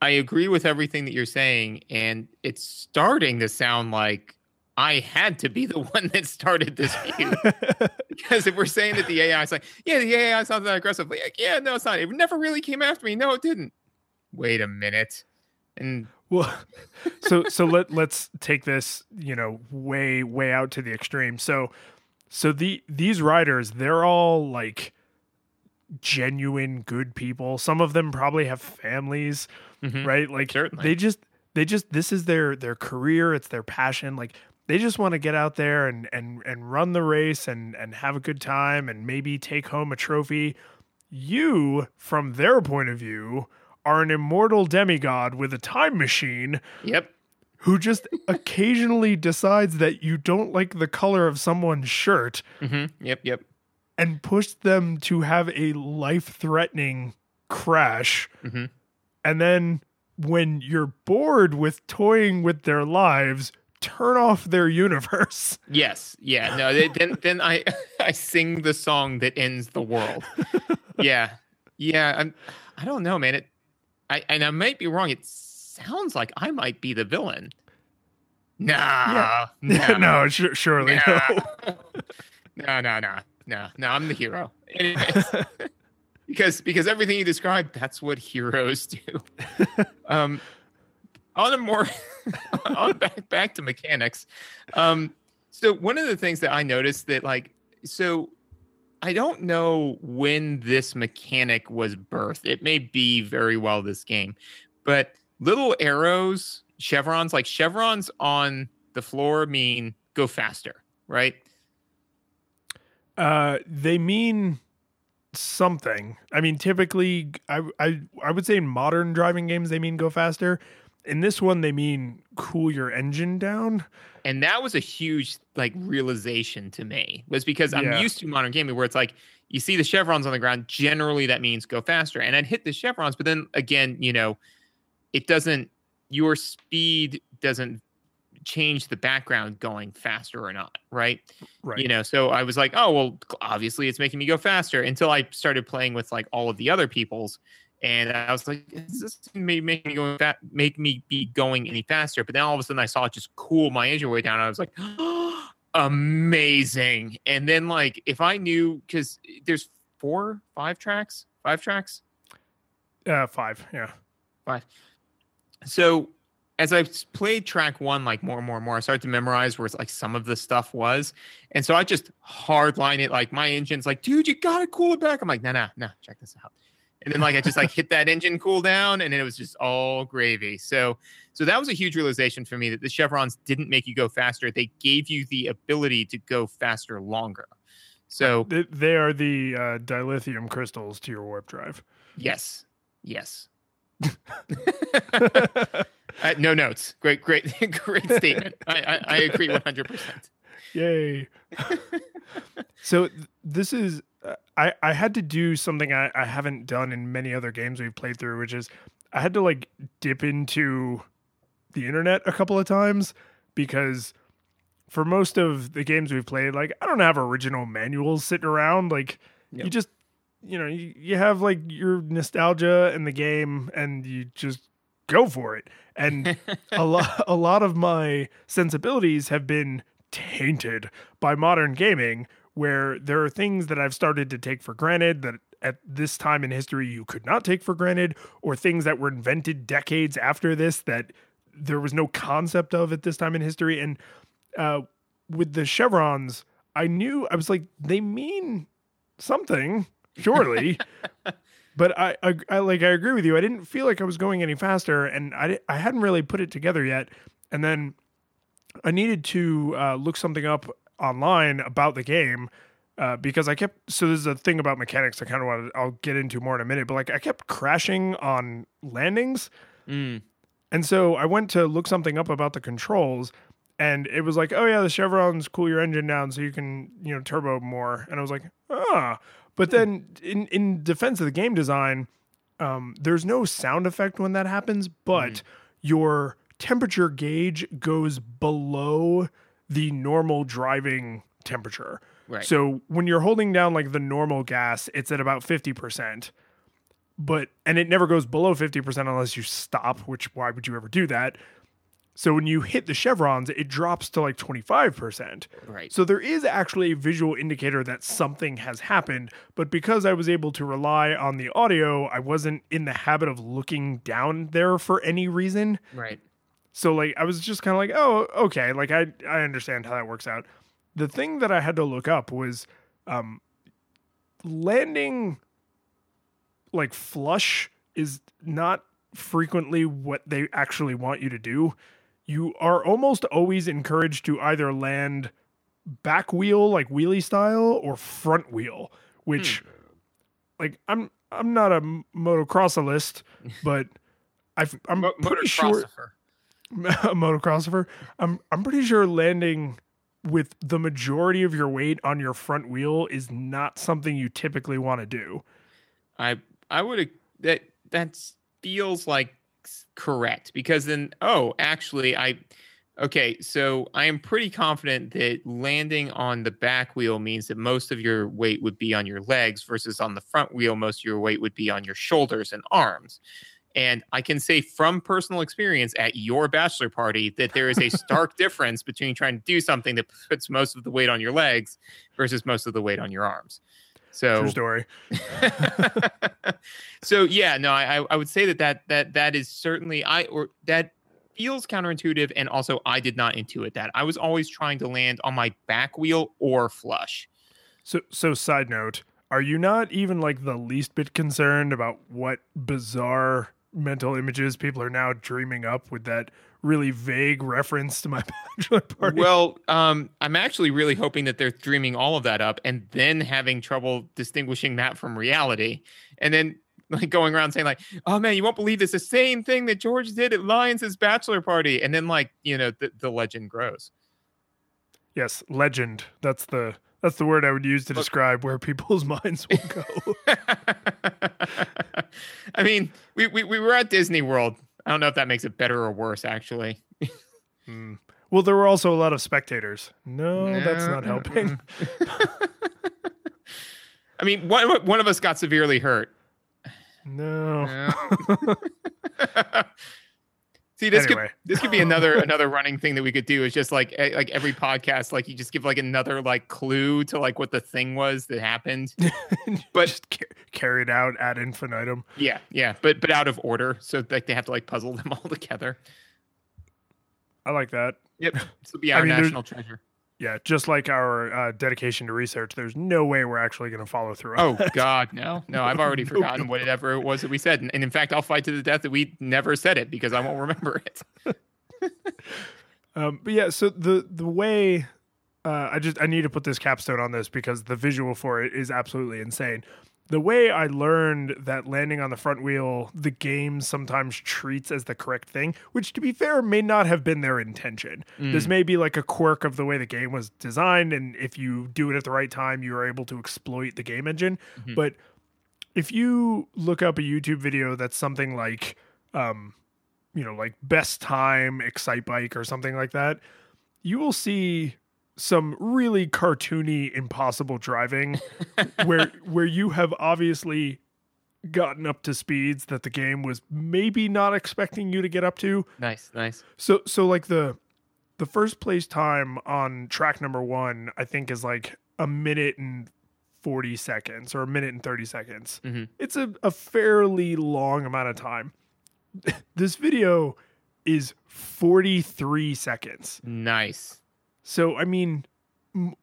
I agree with everything that you're saying and it's starting to sound like I had to be the one that started this feud. because if we're saying that the AI is like, yeah, the AI is not that aggressive, like, yeah, no, it's not. It never really came after me. No, it didn't. Wait a minute. And well, so so let let's take this, you know, way way out to the extreme. So so the these riders, they're all like genuine good people. Some of them probably have families, mm-hmm. right? Like Certainly. they just they just this is their their career, it's their passion. Like they just want to get out there and and and run the race and and have a good time and maybe take home a trophy. You, from their point of view, are an immortal demigod with a time machine. Yep. Who just occasionally decides that you don't like the color of someone's shirt. Mm-hmm. Yep. Yep. And push them to have a life-threatening crash. Mm-hmm. And then when you're bored with toying with their lives, turn off their universe. Yes. Yeah. No. then then I I sing the song that ends the world. yeah. Yeah. I'm. I don't know, man. It. I and I might be wrong. It sounds like I might be the villain. Nah. Yeah. Nah. no. Sh- surely. Nah. No. no. No. No. No. No. I'm the hero. Because because everything you described, that's what heroes do. Um on a more on back back to mechanics. Um, so one of the things that I noticed that like so I don't know when this mechanic was birthed. It may be very well this game, but little arrows, chevrons, like chevrons on the floor mean go faster, right? Uh, they mean something. I mean, typically, I I I would say in modern driving games they mean go faster in this one they mean cool your engine down. And that was a huge like realization to me was because i'm yeah. used to modern gaming where it's like you see the chevrons on the ground generally that means go faster and i'd hit the chevrons but then again you know it doesn't your speed doesn't change the background going faster or not right? Right. You know so i was like oh well obviously it's making me go faster until i started playing with like all of the other people's and I was like, "Is this make me going fat, make me be going any faster?" But then all of a sudden, I saw it just cool my engine way down. I was like, oh, "Amazing!" And then, like, if I knew, because there's four, five tracks, five tracks, uh, five, yeah, five. So as I played track one, like more and more and more, I started to memorize where it's like some of the stuff was. And so I just hardline it. Like my engine's like, dude, you gotta cool it back. I'm like, no, no, no, check this out and then like I just like hit that engine cool down, and then it was just all gravy. So so that was a huge realization for me that the chevrons didn't make you go faster; they gave you the ability to go faster longer. So they are the uh, dilithium crystals to your warp drive. Yes, yes. uh, no notes. Great, great, great statement. I, I, I agree one hundred percent. Yay! so this is I, I had to do something I, I haven't done in many other games we've played through, which is I had to like dip into the internet a couple of times because for most of the games we've played, like I don't have original manuals sitting around. Like yep. you just you know, you, you have like your nostalgia in the game and you just go for it. And a lot a lot of my sensibilities have been tainted by modern gaming where there are things that I've started to take for granted that at this time in history you could not take for granted, or things that were invented decades after this that there was no concept of at this time in history. And uh, with the chevrons, I knew I was like, they mean something, surely. but I, I, I, like I agree with you. I didn't feel like I was going any faster, and I I hadn't really put it together yet. And then I needed to uh, look something up online about the game uh, because I kept so there's a thing about mechanics I kind of want to I'll get into more in a minute, but like I kept crashing on landings, mm. and so I went to look something up about the controls, and it was like, oh yeah, the chevrons cool your engine down so you can you know turbo more. And I was like, ah. But then in in defense of the game design, um, there's no sound effect when that happens, but your temperature gauge goes below the normal driving temperature. Right. So when you're holding down like the normal gas, it's at about 50%. But and it never goes below 50% unless you stop, which why would you ever do that? So when you hit the chevrons, it drops to like 25%. Right. So there is actually a visual indicator that something has happened, but because I was able to rely on the audio, I wasn't in the habit of looking down there for any reason. right. So like I was just kind of like, oh, okay, like I I understand how that works out. The thing that I had to look up was um landing like flush is not frequently what they actually want you to do. You are almost always encouraged to either land back wheel like wheelie style or front wheel, which like I'm I'm not a motocrossalist, but I'm Mo- pretty sure a motocrosser. I'm I'm pretty sure landing with the majority of your weight on your front wheel is not something you typically want to do. I I would that that feels like correct because then oh actually I okay so I am pretty confident that landing on the back wheel means that most of your weight would be on your legs versus on the front wheel most of your weight would be on your shoulders and arms. And I can say from personal experience at your bachelor party that there is a stark difference between trying to do something that puts most of the weight on your legs versus most of the weight on your arms. So True story. so yeah, no, I I- would say that that that that is certainly I or that feels counterintuitive, and also I did not intuit that. I was always trying to land on my back wheel or flush. So so side note, are you not even like the least bit concerned about what bizarre mental images people are now dreaming up with that really vague reference to my bachelor party? Well, um, I'm actually really hoping that they're dreaming all of that up and then having trouble distinguishing that from reality, and then like going around saying like, "Oh man, you won't believe this! The same thing that George did at Lions' bachelor party," and then like you know the, the legend grows. yes, legend. That's the that's the word I would use to describe where people's minds will go. I mean, we, we we were at Disney World. I don't know if that makes it better or worse, actually. Hmm. Well, there were also a lot of spectators. No, that's No, not helping. I mean, one one of us got severely hurt. No. No. See, this Anyway. could this could be another another running thing that we could do. Is just like like every podcast, like you just give like another like clue to like what the thing was that happened. But- just ca- carried out ad infinitum. Yeah, yeah, but but out of order, so like they have to like puzzle them all together. I like that. Yep, this will be I our mean, national treasure. Yeah, just like our uh, dedication to research, there's no way we're actually going to follow through. on Oh that. God, no, no! I've already No, forgotten no. whatever it was that we said, and, and in fact, I'll fight to the death that we never said it because I won't remember it. Um, but yeah, so the the way uh, I just I need to put this capstone on this because the visual for it is absolutely insane. The way I learned that landing on the front wheel, the game sometimes treats as the correct thing, which to be fair may not have been their intention. This may be like a quirk of the way the game was designed, and if you do it at the right time, you are able to exploit the game engine. Mhm. But if you look up a YouTube video that's something like um, you know, like best time excite bike or something like that, you will see some really cartoony impossible driving where where you have obviously gotten up to speeds that the game was maybe not expecting you to get up to. Nice, nice. So so like the the first place time on track number 1 I think is like a minute and 40 seconds or a minute and 30 seconds. Mhm. It's a, a fairly long amount of time. this video is 43 seconds. Nice. So I mean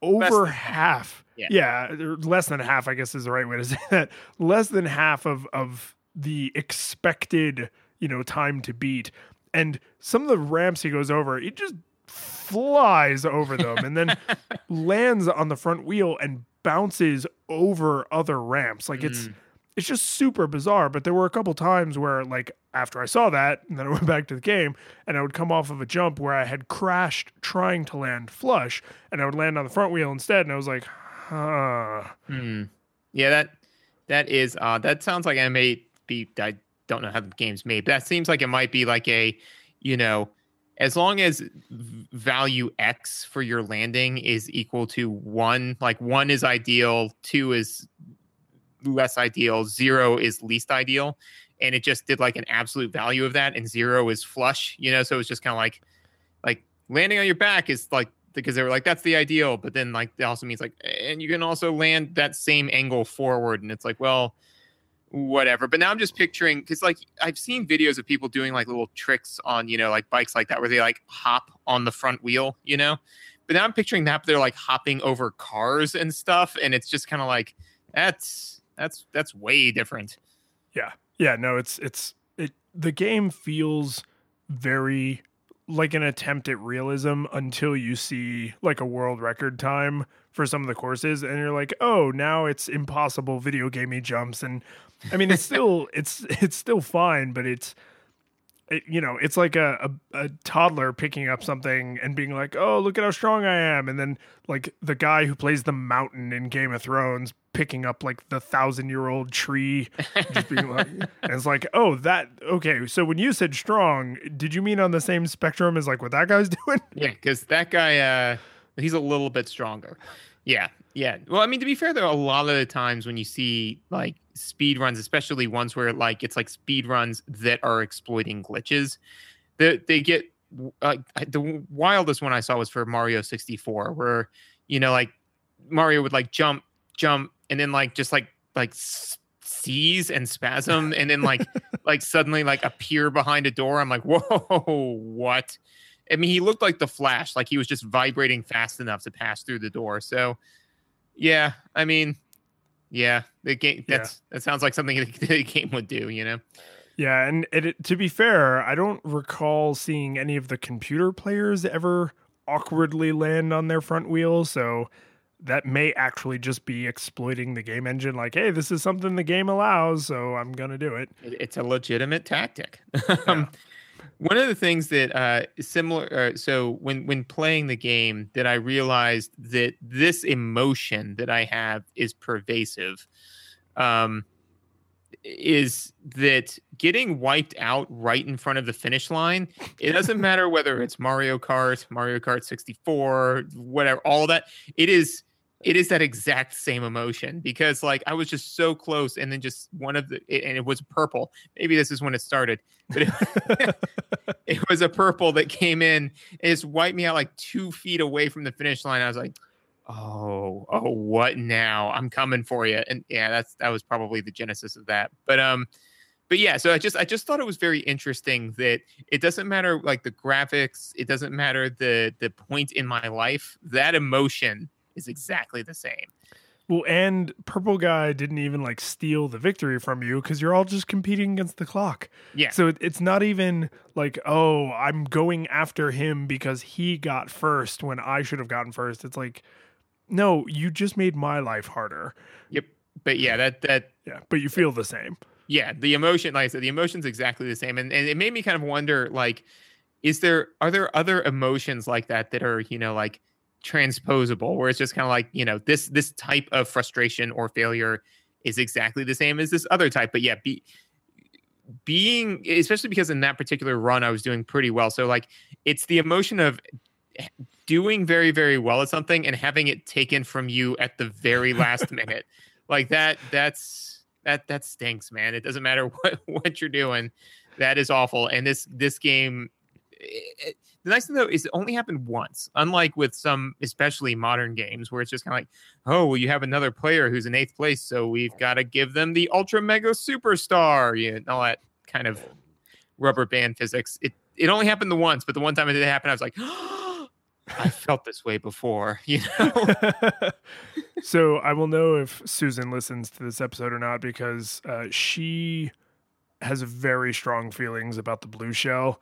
over than half. Yeah. Yeah, less than half I guess is the right way to say that. Less than half of of the expected, you know, time to beat. And some of the ramps he goes over, it just flies over them and then lands on the front wheel and bounces over other ramps. Like it's Mm. It's just super bizarre. But there were a couple times where, like, after I saw that, and then I went back to the game, and I would come off of a jump where I had crashed trying to land flush, and I would land on the front wheel instead, and I was like, huh. Hmm. Yeah, that that is odd. That sounds like it may be. I don't know how the game's made, but that seems like it might be like a, you know, as long as value X for your landing is equal to one, like one is ideal, two is less ideal, zero is least ideal. And it just did like an absolute value of that, and zero is flush, you know. So it's just kind of like, like landing on your back is like because they were like that's the ideal, but then like it also means like, and you can also land that same angle forward, and it's like, well, whatever. But now I'm just picturing because like I've seen videos of people doing like little tricks on you know like bikes like that where they like hop on the front wheel, you know. But now I'm picturing that they're like hopping over cars and stuff, and it's just kind of like that's that's that's way different. Yeah, yeah. No, it's it's it. The game feels very like an attempt at realism until you see like a world record time for some of the courses and you're like oh now it's impossible video gamey jumps and i mean it's still it's it's still fine but it's it, you know it's like a, a, a toddler picking up something and being like oh look at how strong i am. And then like the guy who plays the mountain in game of thrones picking up like the thousand year old tree just being like and it's like oh that okay so when you said strong did you mean on the same spectrum as like what that guy's doing? Yeah because that guy uh he's a little bit stronger. Yeah yeah. Well i mean to be fair though a lot of the times when you see like speed runs especially ones where like it's like speed runs that are exploiting glitches. They, they get uh, the wildest one i saw was for mario 64 where you know like mario would like jump jump and then like just like like seize and spasm and then like like suddenly like appear behind a door. I'm like whoa what? I mean he looked like the flash like he was just vibrating fast enough to pass through the door. So yeah i mean yeah the game that's yeah. that sounds like something the game would do you know? Yeah and it, to be fair i don't recall seeing any of the computer players ever awkwardly land on their front wheel so that may actually just be exploiting the game engine like hey this is something the game allows so i'm gonna do it. It's a legitimate tactic. Um, one of the things that uh, similar uh, so when when playing the game that i realized that this emotion that i have is pervasive um, is that getting wiped out right in front of the finish line it doesn't matter whether it's mario kart mario kart 64 whatever all that it is it is that exact same emotion because like I was just so close and then just one of the and it was purple. Maybe this is when it started, but it, it was a purple that came in and just wiped me out like two feet away from the finish line. I was like, oh, oh, what now? I'm coming for you. And yeah, that's that was probably the genesis of that. But um, but yeah, so I just I just thought it was very interesting that it doesn't matter like the graphics, it doesn't matter the the point in my life. That emotion is exactly the same. Well, and Purple Guy didn't even like steal the victory from you because you're all just competing against the clock. Yeah. So it, it's not even like, oh, I'm going after him because he got first when I should have gotten first. It's like, no, you just made my life harder. Yep. But yeah, that that yeah, but you feel the same. Yeah, the emotion, like I said, the emotion's exactly the same, and and it made me kind of wonder, like, is there are there other emotions like that that are you know like transposable where it's just kind of like you know this this type of frustration or failure is exactly the same as this other type. But yeah be, being especially because in that particular run i was doing pretty well. So like it's the emotion of doing very very well at something and having it taken from you at the very last minute. Like that that's that that stinks man. It doesn't matter what what you're doing. That is awful. And this this game it, the nice thing though is it only happened once, unlike with some, especially modern games, where it's just kind of like, oh, well, you have another player who's in eighth place, so we've got to give them the ultra mega superstar, you know, all that kind of rubber band physics. It it only happened the once, but the one time it did happen, I was like, I felt this way before, you know. so I will know if Susan listens to this episode or not because uh, she has very strong feelings about the blue shell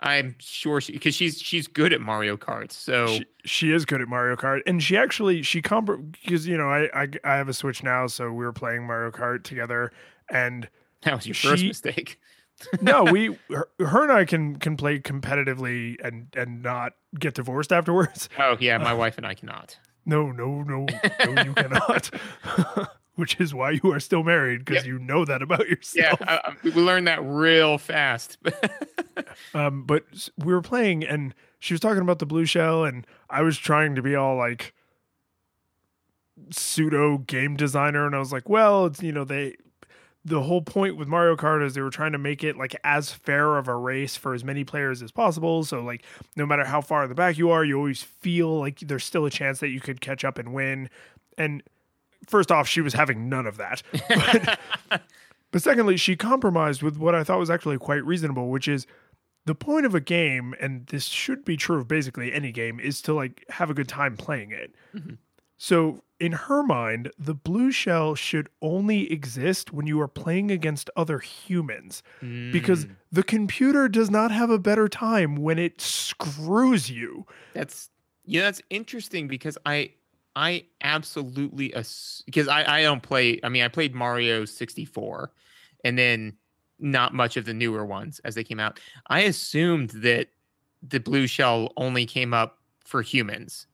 I'm sure she because she's she's good at Mario Kart. So She, she is good at Mario Kart, and she actually she comp because you know I, I I have a Switch now, so we were playing Mario Kart together, and that was your first mistake. no, we her, her and I can can play competitively and and not get divorced afterwards. Oh yeah, my wife and I cannot. No, no, no, no, you cannot. Which is why you are still married because Yep. you know that about Yeah, yourself. I, I- we learned that real fast. Um, but we were playing, and she was talking about the blue shell, and I was trying to be all like pseudo game designer, and I was like, well, it's you know they. The whole point with Mario Kart is they were trying to make it like as fair of a race for as many players as possible. So like no matter how far in the back you are, you always feel like there's still a chance that you could catch up and win. And first off, she was having none of that. But, but secondly, she compromised with what I thought was actually quite reasonable, which is the point of a game, and this should be true of basically any game, is to like have a good time playing it. So in her mind, the blue shell should only exist when you are playing against other humans because Mm, the computer does not have a better time when it screws you. that's yeah, that's interesting because I I absolutely ass- because I I don't play. I mean, I played Mario 64, and then not much of the newer ones as they came out. I assumed that the blue shell only came up for humans.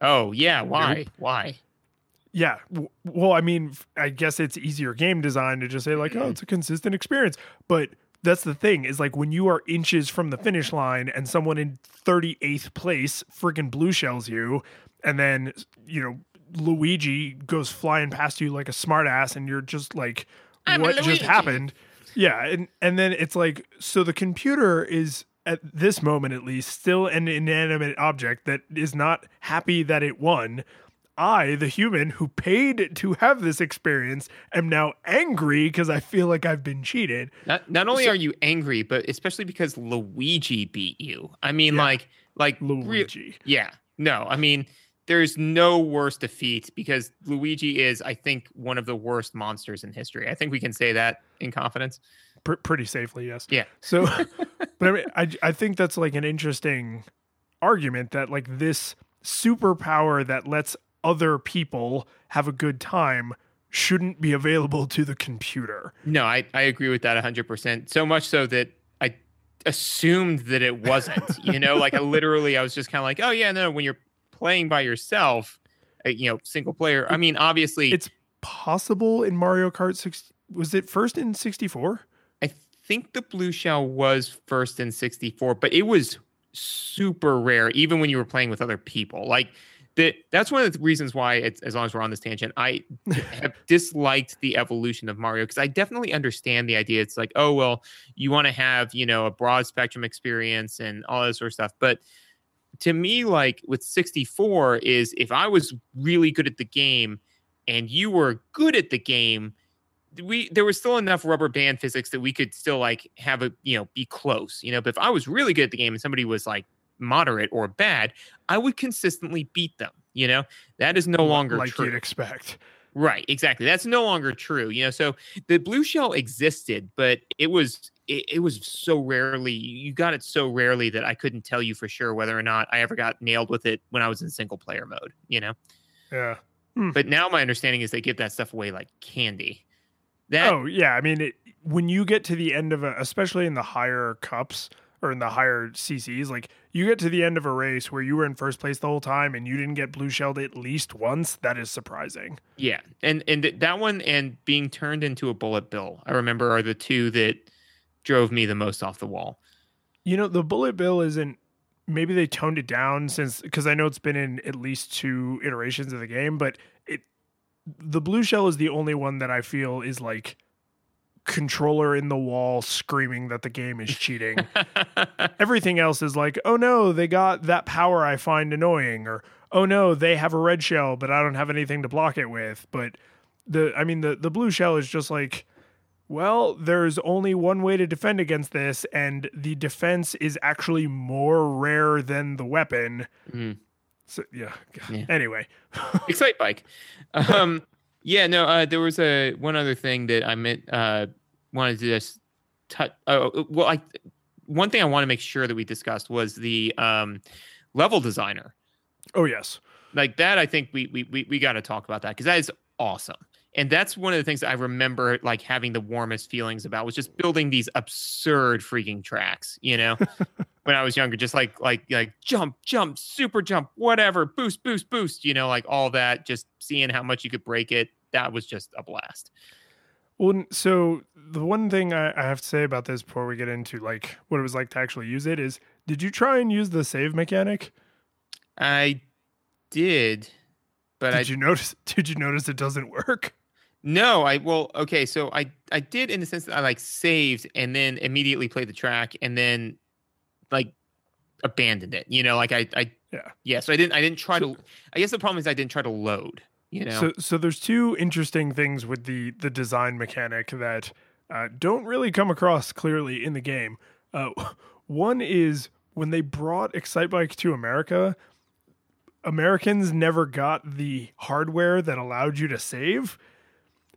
Oh yeah, why? Nope. Why? Yeah. Well, I mean, I guess it's easier game design to just say, like, oh, it's a consistent experience. But that's the thing is like when you are inches from the finish line and someone in 38th place freaking blue shells you, and then, you know, Luigi goes flying past you like a smartass, and you're just like, I'm what just happened? Yeah. And, and then it's like, so the computer is. At this moment, at least, still an inanimate object that is not happy that it won, I, the human who paid to have this experience, am now angry because I feel like I've been cheated. Not not only So- are you angry, but especially because Luigi beat you. I mean, Yeah. like like re- Luigi. yeah, no, I mean, there's no worse defeat because Luigi is, I think, one of the worst monsters in history. I think we can say that in confidence. Pr- pretty safely, yes. Yeah. So, but I mean, I, I think that's like an interesting argument that like this superpower that lets other people have a good time shouldn't be available to the computer. No, I, I agree with that 100%. So much so that I assumed that it wasn't, you know, like I literally, I was just kind of like, oh, yeah, no, when you're playing by yourself, uh, you know, single player. I mean, obviously, It's possible in Mario Kart 6. Was it first in 64? I think the blue shell was first in 64, but it was super rare, even when you were playing with other people. Like that, that's one of the reasons why, it's, as long as we're on this tangent, I have disliked the evolution of Mario because I definitely understand the idea. It's like, oh well, you want to have you know a broad spectrum experience and all that sort of stuff, but to me, like with 64, is if I was really good at the game and you were good at the game, we there was still enough rubber band physics that we could still like have a you know be close you know? But if i was really good at the game and somebody was like moderate or bad i would consistently beat them you know? That is no longer like true. you'd expect. right exactly. That's no longer true you know? So the blue shell existed but it was it, it was so rarely you got it so rarely that i couldn't tell you for sure whether or not i ever got nailed with it when i was in single player mode you know Yeah. Hmm. but now my understanding is they give that stuff away like candy that oh yeah, I mean, it, when you get to the end of a, especially in the higher cups or in the higher CCs, like you get to the end of a race where you were in first place the whole time and you didn't get blue shelled at least once. That is surprising. Yeah, and and th- that one and being turned into a bullet bill, I remember are the two that drove me the most off the wall. You know, the bullet bill isn't. Maybe they toned it down since because I know it's been in at least two iterations of the game, but it the blue shell is the only one that I feel is like controller in the wall screaming that the game is cheating. Everything else is like, oh no, they got that power I find annoying, or oh no, they have a red shell, but I don't have anything to block it with. But the, I mean, the the blue shell is just like, well, there's only one way to defend against this, and the defense is actually more rare than the weapon. Mhm. So yeah. Yeah. Anyway, Excite bike. Um, yeah, no. Uh, there was a one other thing that I meant uh, wanted to just touch. Oh, well, I one thing I want to make sure that we discussed was the um, level designer. Oh yes, like that. I think we we we, we got to talk about that because that is awesome. And that's one of the things I remember like having the warmest feelings about was just building these absurd freaking tracks, you know, when I was younger, just like like like jump, jump, super jump, whatever, boost, boost, boost, you know, like all that, just seeing how much you could break it. That was just a blast. Well, so the one thing I, I have to say about this before we get into like what it was like to actually use it is, did you try and use the save mechanic? I did, but did I you notice? Did you notice it doesn't work? No, I well, okay, so I I did in the sense that I like saved and then immediately played the track and then like abandoned it. You know, like I I Yeah. yeah. So I didn't I didn't try to. I guess the problem is I didn't try to load. You know, So, so there's two interesting things with the the design mechanic that uh, don't really come across clearly in the game. Uh, one is when they brought Excitebike to America, Americans never got the hardware that allowed you to save.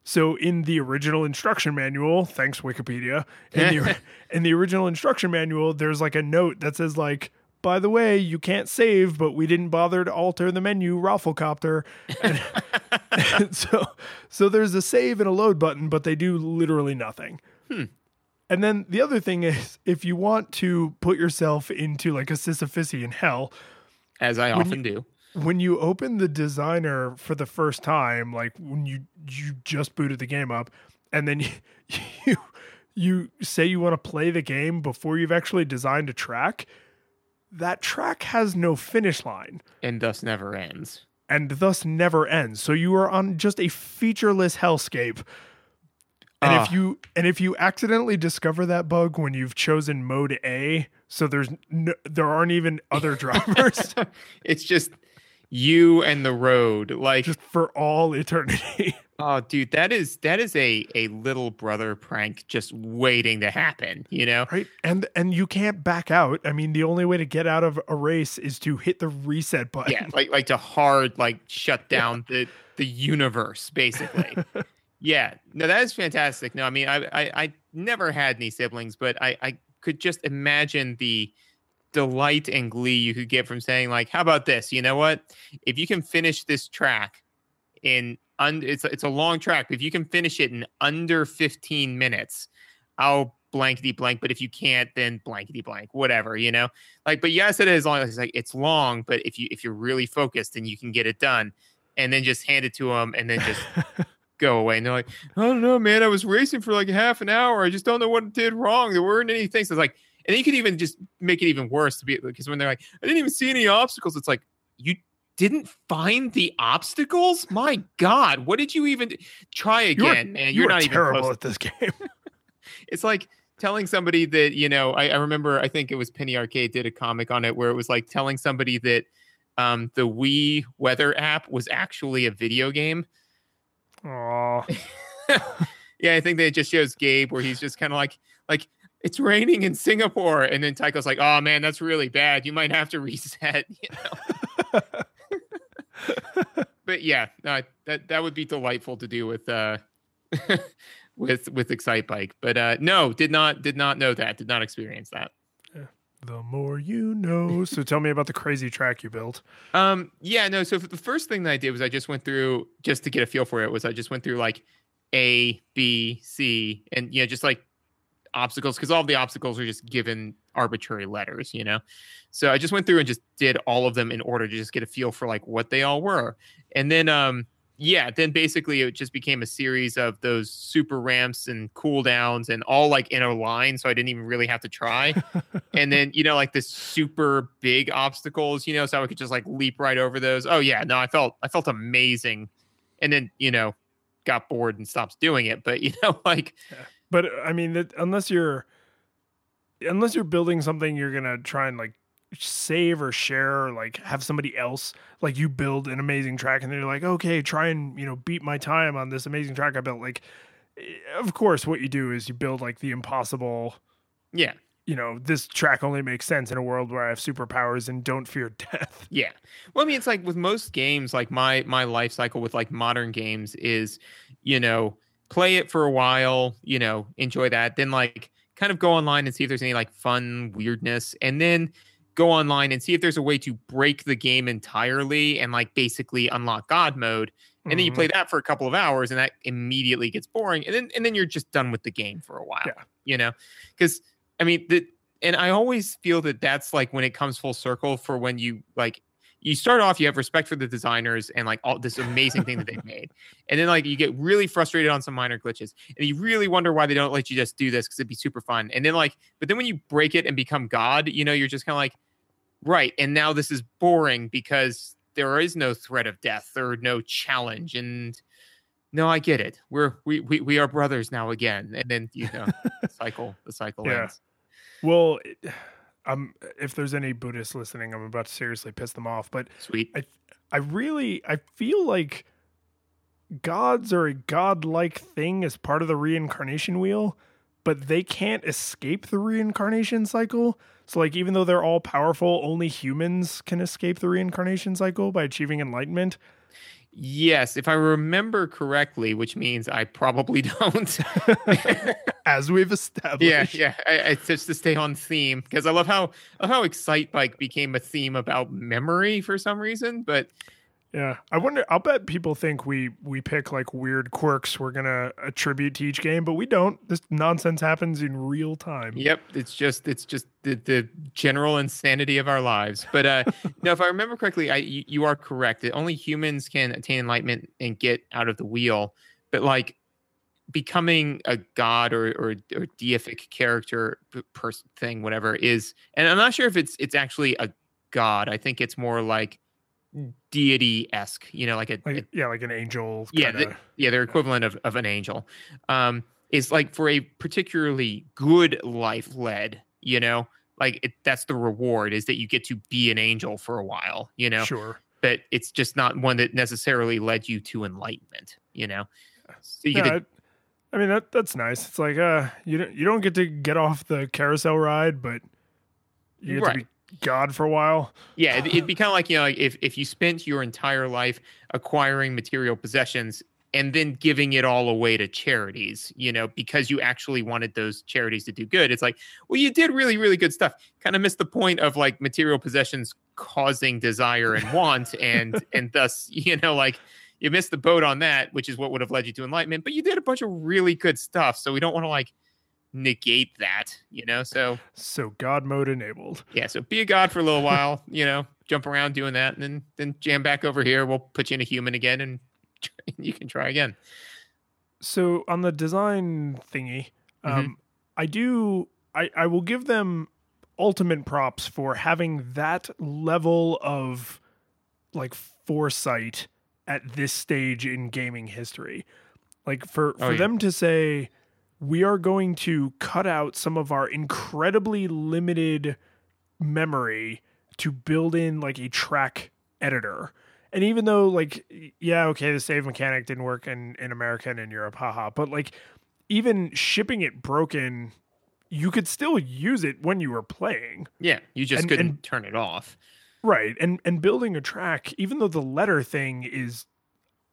So in the original instruction manual, thanks Wikipedia, in the in the original instruction manual, there's like a note that says like, by the way, you can't save, but we didn't bother to alter the menu Rafflecopter. And, and so so there's a save and a load button, but they do literally nothing. Hmm. And then the other thing is if you want to put yourself into like a Sisyphusian hell, as I often do. When you open the designer for the first time, like when you you just booted the game up, and then you you, you say you want to play the game before you've actually designed a track, that track has no finish line and thus never ends. and thus never ends. So you are on just a featureless hellscape. And if Ah. you and if you accidentally discover that bug when you've chosen mode A, so there's no, there aren't even other drivers It's just you and the road. Like, just for all eternity. oh, dude, that is that is a a little brother prank just waiting to happen. You know, right and and you can't back out i mean the only way to get out of a race is to hit the reset button yeah, like like to hard like shut down the the universe basically. yeah, no, that is fantastic. No, I mean, I I, I never had any siblings, but I I could just imagine the delight and glee you could get from saying like, how about this? You know what? If you can finish this track in un- it's it's a long track, but if you can finish it in under 15 minutes, I'll blankety blank. But if you can't, then blankety blank, whatever, you know. Like, but yes, it is long. It's like it's long, but if you if you're really focused, then you can get it done, and then just hand it to them, and then just go away. And they're like, I don't know, man. I was racing for like half an hour. I just don't know what it did wrong. There weren't any things. So it's like, and you could even just make it even worse to be because when they're like, I didn't even see any obstacles. It's like you didn't find the obstacles. My God, what did you even try You're- again, man? you You're are not even terrible close. at this game It's like telling somebody that you know. I, I remember. I think it was Penny Arcade did a comic on it where it was like telling somebody that um, the Wii weather app was actually a video game. oh yeah, I think that it just shows Gabe where he's just kind of like, like it's raining in Singapore, and then Tycho's like, "Oh man, that's really bad. You might have to reset." You know? but yeah, no, that that would be delightful to do with uh with with Excite Bike. But uh no, did not did not know that. Did not experience that. the more you know so tell me about the crazy track you built Um, yeah, no. So the first thing that I did was I just went through just to get a feel for it. Was I just went through like A, B, C, and you know just like obstacles because all the obstacles are just given arbitrary letters, you know. So I just went through and just did all of them in order to just get a feel for like what they all were, and then um yeah, then basically it just became a series of those super ramps and cooldowns and all like in a line, so I didn't even really have to try. and then you know like the super big obstacles, you know, so I could just like leap right over those. Oh yeah, no, I felt I felt amazing, and then you know got bored and stopped doing it. But you know like but i mean that, unless you're unless you're building something you're gonna try and like save or share or like have somebody else like you build an amazing track and they're like okay try and you know beat my time on this amazing track i built like eh, of course what you do is you build like the impossible yeah, you know this track only makes sense in a world where i have superpowers and don't fear death Yeah. Well, I mean, it's like with most games, like my my life cycle with like modern games is, you know, play it for a while, you know, enjoy that, then like kind of go online and see if there's any like fun weirdness, and then go online and see if there's a way to break the game entirely and like basically unlock God mode. And then you Mhm. play that for a couple of hours, and that immediately gets boring, and then and then you're just done with the game for a while. Yeah. You know, because I mean the and I always feel that that's like when it comes full circle for when you like you start off, you have respect for the designers and like all this amazing thing that they've made, and then like you get really frustrated on some minor glitches, and you really wonder why they don't let you just do this because it'd be super fun, and then like, but then when you break it and become God, you know, you're just kind of like, right, and now this is boring because there is no threat of death or no challenge, and no, I get it. We're we we, we are brothers now again, and then you know, the cycle the cycle Yeah. ends. Well, it- um, if there's any Buddhists listening, I'm about to seriously piss them off. But Sweet. I I really, I feel like gods are a godlike thing as part of the reincarnation wheel, but they can't escape the reincarnation cycle. So, like, even though they're all powerful, only humans can escape the reincarnation cycle by achieving enlightenment. Yes, if I remember correctly, which means I probably don't. As we've established. yeah, yeah. I, I, just to stay on theme because I love how I love how Excite Bike became a theme about memory for some reason. But Yeah, I wonder. I'll bet people think we we pick like weird quirks we're gonna attribute to each game, but we don't. This nonsense happens in real time. yep, it's just it's just the, the general insanity of our lives. But uh no, if I remember correctly, I you, you are correct. That only humans can attain enlightenment and get out of the wheel. But like becoming a god or or, or deific character person thing whatever is and i'm not sure if it's it's actually a god i think it's more like deity-esque you know like a, a yeah, like an angel. Yeah, kinda- yeah they're equivalent of, of an angel um is like for a particularly good life led you know like it, that's the reward is that you get to be an angel for a while you know sure. but it's just not one that necessarily led you to enlightenment you know so you Yeah, get to, I, I mean that that's nice. It's like uh, you don't you don't get to get off the carousel ride, but you get Right. to be God for a while. yeah it, it'd be kind of like you know like if, if you spent your entire life acquiring material possessions and then giving it all away to charities you know because you actually wanted those charities to do good it's like well you did really really good stuff kind of missed the point of like material possessions causing desire and want and and thus you know like you missed the boat on that which is what would have led you to enlightenment but you did a bunch of really good stuff so we don't want to like negate that you know so So God mode enabled. yeah, so be a god for a little while, you know, jump around doing that, and then then jam back over here. We'll put you in a human again, and you can try again. So on the design thingy, Mm-hmm. um, I do I, I will give them ultimate props for having that level of like foresight at this stage in gaming history. Like for Oh, for yeah. them to say we are going to cut out some of our incredibly limited memory to build in like a track editor. And even though like yeah, okay, the save mechanic didn't work in in America and in Europe, haha, but like even shipping it broken, you could still use it when you were playing. Yeah, you just And- couldn't and- turn it off. Right. And and building a track, even though the letter thing is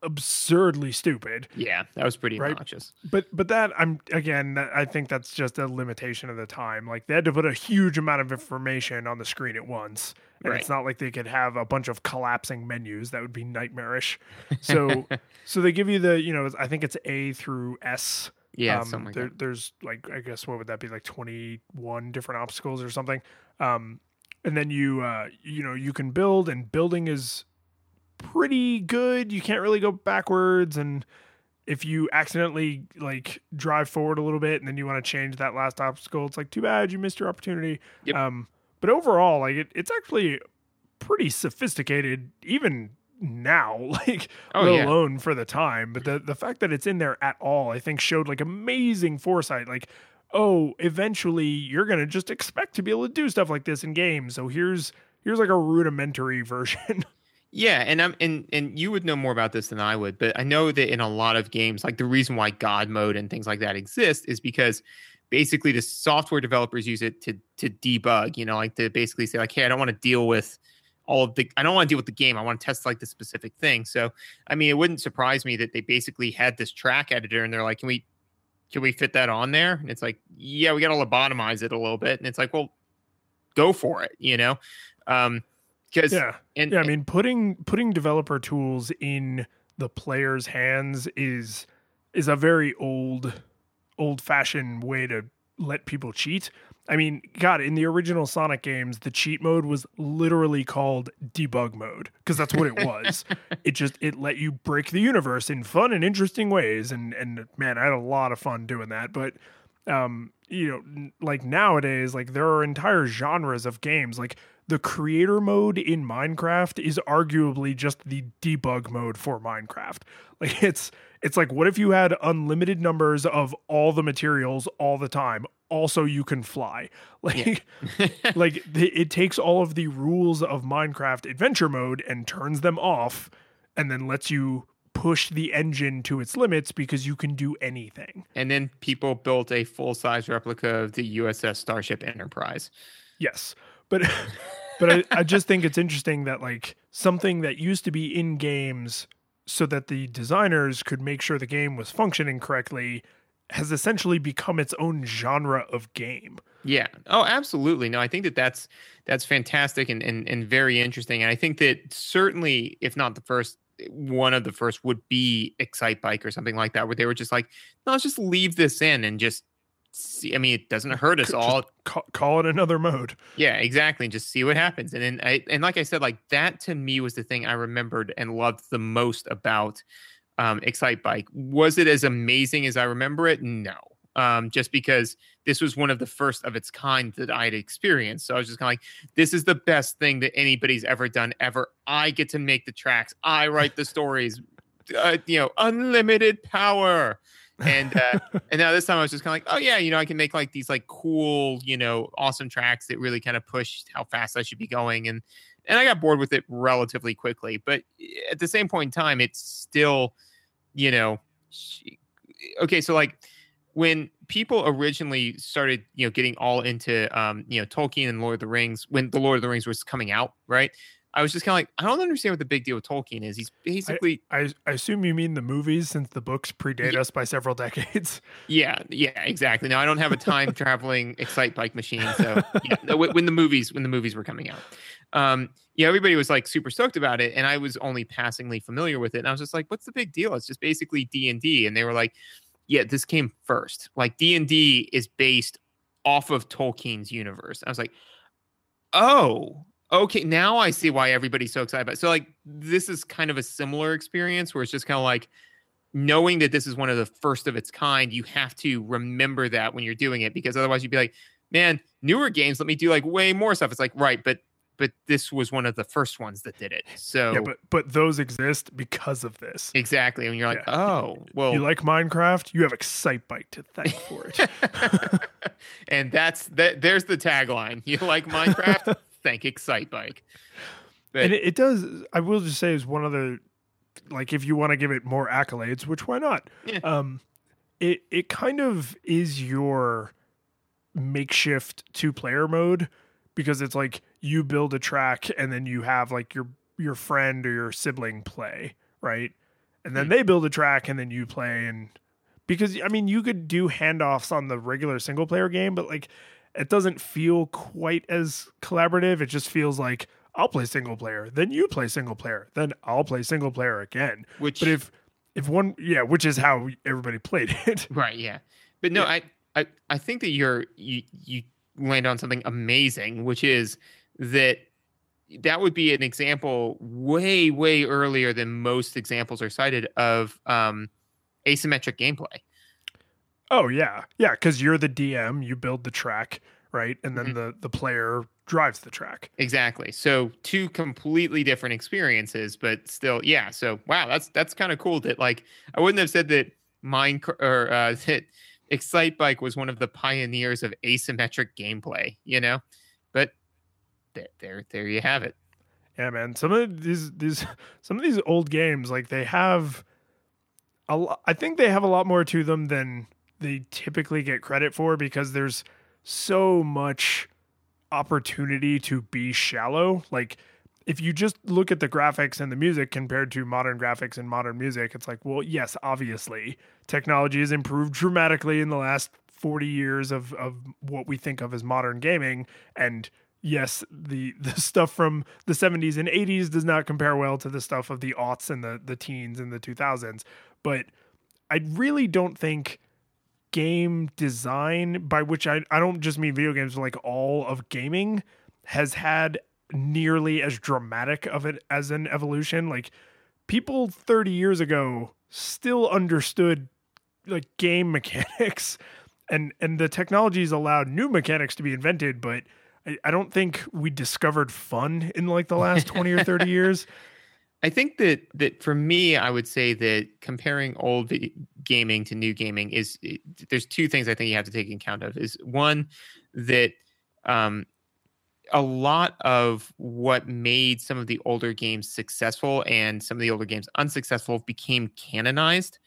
absurdly stupid, Yeah, that was pretty Right. obnoxious. but but that I'm again, I think that's just a limitation of the time. Like they had to put a huge amount of information on the screen at once. And Right. it's not like they could have a bunch of collapsing menus. That would be nightmarish. So so they give you the, you know, I think it's A through S Yeah, um, like there. There's like I guess what would that be like 21 different obstacles or something. Um, and then you uh, you know you can build and building is pretty good. You can't really go backwards and if you accidentally like drive forward a little bit and then you want to change that last obstacle, it's like too bad you missed your opportunity. Yep. Um, but overall, like it, it's actually pretty sophisticated even now like Oh, let yeah. alone for the time but the the fact that it's in there at all i think showed like amazing foresight like oh eventually you're gonna just expect to be able to do stuff like this in games so here's here's like a rudimentary version Yeah, and I'm and and you would know more about this than I would, but I know that in a lot of games, like the reason why God mode and things like that exist is because basically the software developers use it to to debug, you know, like to basically say like, hey, I don't want to deal with all of the I don't want to deal with the game. I want to test like the specific thing. So I mean, it wouldn't surprise me that they basically had this track editor and they're like, can we can we fit that on there? And it's like, yeah, we got to lobotomize it a little bit. And it's like, well, go for it, you know? Um, because Yeah. and yeah, I mean putting putting developer tools in the player's hands is is a very old old fashioned way to let people cheat. I mean, God, in the original Sonic games, the cheat mode was literally called debug mode because that's what it was. it just it let you break the universe in fun and interesting ways, and and man, I had a lot of fun doing that. But um, you know, like nowadays, like there are entire genres of games. Like the creator mode in Minecraft is arguably just the debug mode for Minecraft. Like it's it's like what if you had unlimited numbers of all the materials all the time? Also, you can fly. Like like the, it takes all of the rules of Minecraft adventure mode and turns them off, and then lets you push the engine to its limits because you can do anything. and then people built a full size replica of the USS Starship Enterprise. Yes, but but I, I just think it's interesting that like something that used to be in games so that the designers could make sure the game was functioning correctly has essentially become its own genre of game. Yeah. Oh, absolutely. No, I think that that's that's fantastic and, and and very interesting. And I think that certainly, if not the first, one of the first would be Excite Bike or something like that, where they were just like, no, let's just leave this in and just see. I mean, it doesn't hurt us Just all. Ca- call it another mode. Yeah, exactly. Just see what happens. And then I and like I said, like that to me was the thing I remembered and loved the most about um Excite Bike. Was it as amazing as I remember it? No. Um, just because this was one of the first of its kind that I'd experienced. So I was just kind of like, this is the best thing that anybody's ever done ever. I get to make the tracks. I write the stories. Uh, you know, unlimited power. And uh, and now this time I was just kind of like, oh yeah, you know, I can make like these like cool, you know, awesome tracks that really kind of push how fast I should be going. And and I got bored with it relatively quickly. But at the same point in time, it's still, you know, okay. So like when people originally started, you know, getting all into, um, you know, Tolkien and Lord of the Rings, when the Lord of the Rings was coming out, right? I was just kind of like, I don't understand what the big deal with Tolkien is. He's basically, I, I assume you mean the movies since the books predate Yeah. us by several decades. yeah, yeah, exactly. Now I don't have a time traveling excite bike machine, so yeah, when when the movies when the movies were coming out, um, yeah, everybody was like super stoked about it, and I was only passingly familiar with it, and I was just like, what's the big deal? It's just basically D and D, and they were like, yeah, this came first. Like D and D is based off of Tolkien's universe. I was like, oh, okay, now I see why everybody's so excited about. It. So like, this is kind of a similar experience where it's just kind of like knowing that this is one of the first of its kind. You have to remember that when you're doing it because otherwise you'd be like, man, newer games let me do like way more stuff. It's like right, but but this was one of the first ones that did it. So Yeah, but but those exist because of this. exactly, and you're like, Yeah. oh, well, You like Minecraft? You have Excite Bike to thank for it. and that's that. There's the tagline. You like Minecraft? Thank Excite Bike. But and it, it does. I will just say, is one other like if you want to give it more accolades, which why not? Yeah. Um, it it kind of is your makeshift two player mode because it's like you build a track and then you have like your your friend or your sibling play right, and then Hmm. they build a track and then you play and because I mean you could do handoffs on the regular single player game, but like it doesn't feel quite as collaborative. It just feels like I'll play single player, then you play single player, then I'll play single player again. which But if if one yeah, which is how everybody played it. Right. Yeah. But no, I, I, I think that you're you you land on something amazing, which is that that would be an example way way earlier than most examples are cited of um, asymmetric gameplay. Oh yeah, yeah, because you're the DM, you build the track, right, and then Mhm. the the player drives the track. Exactly. So two completely different experiences, but still, yeah. So wow, that's that's kind of cool. That like I wouldn't have said that mine or uh, that Excite Bike was one of the pioneers of asymmetric gameplay. You know, but th- there there you have it. Yeah, man. Some of these these some of these old games, like they have a lo- I think they have a lot more to them than they typically get credit for because there's so much opportunity to be shallow. Like if you just look at the graphics and the music compared to modern graphics and modern music, it's like, well, yes, obviously, technology has improved dramatically in the last 40 years of, of what we think of as modern gaming. And yes, the, the stuff from the 70s and 80s does not compare well to the stuff of the aughts and the, the teens and the 2000s. But I really don't think game design, by which I, I don't just mean video games, like all of gaming, has had nearly as dramatic of it as an evolution. Like people 30 years ago still understood like game mechanics and and the technologies allowed new mechanics to be invented, but I, I don't think we discovered fun in like the last 20 or 30 years. I think that that for me, I would say that comparing old gaming to new gaming is there's two things I think you have to take account of. Is one that um, a lot of what made some of the older games successful and some of the older games unsuccessful became canonized.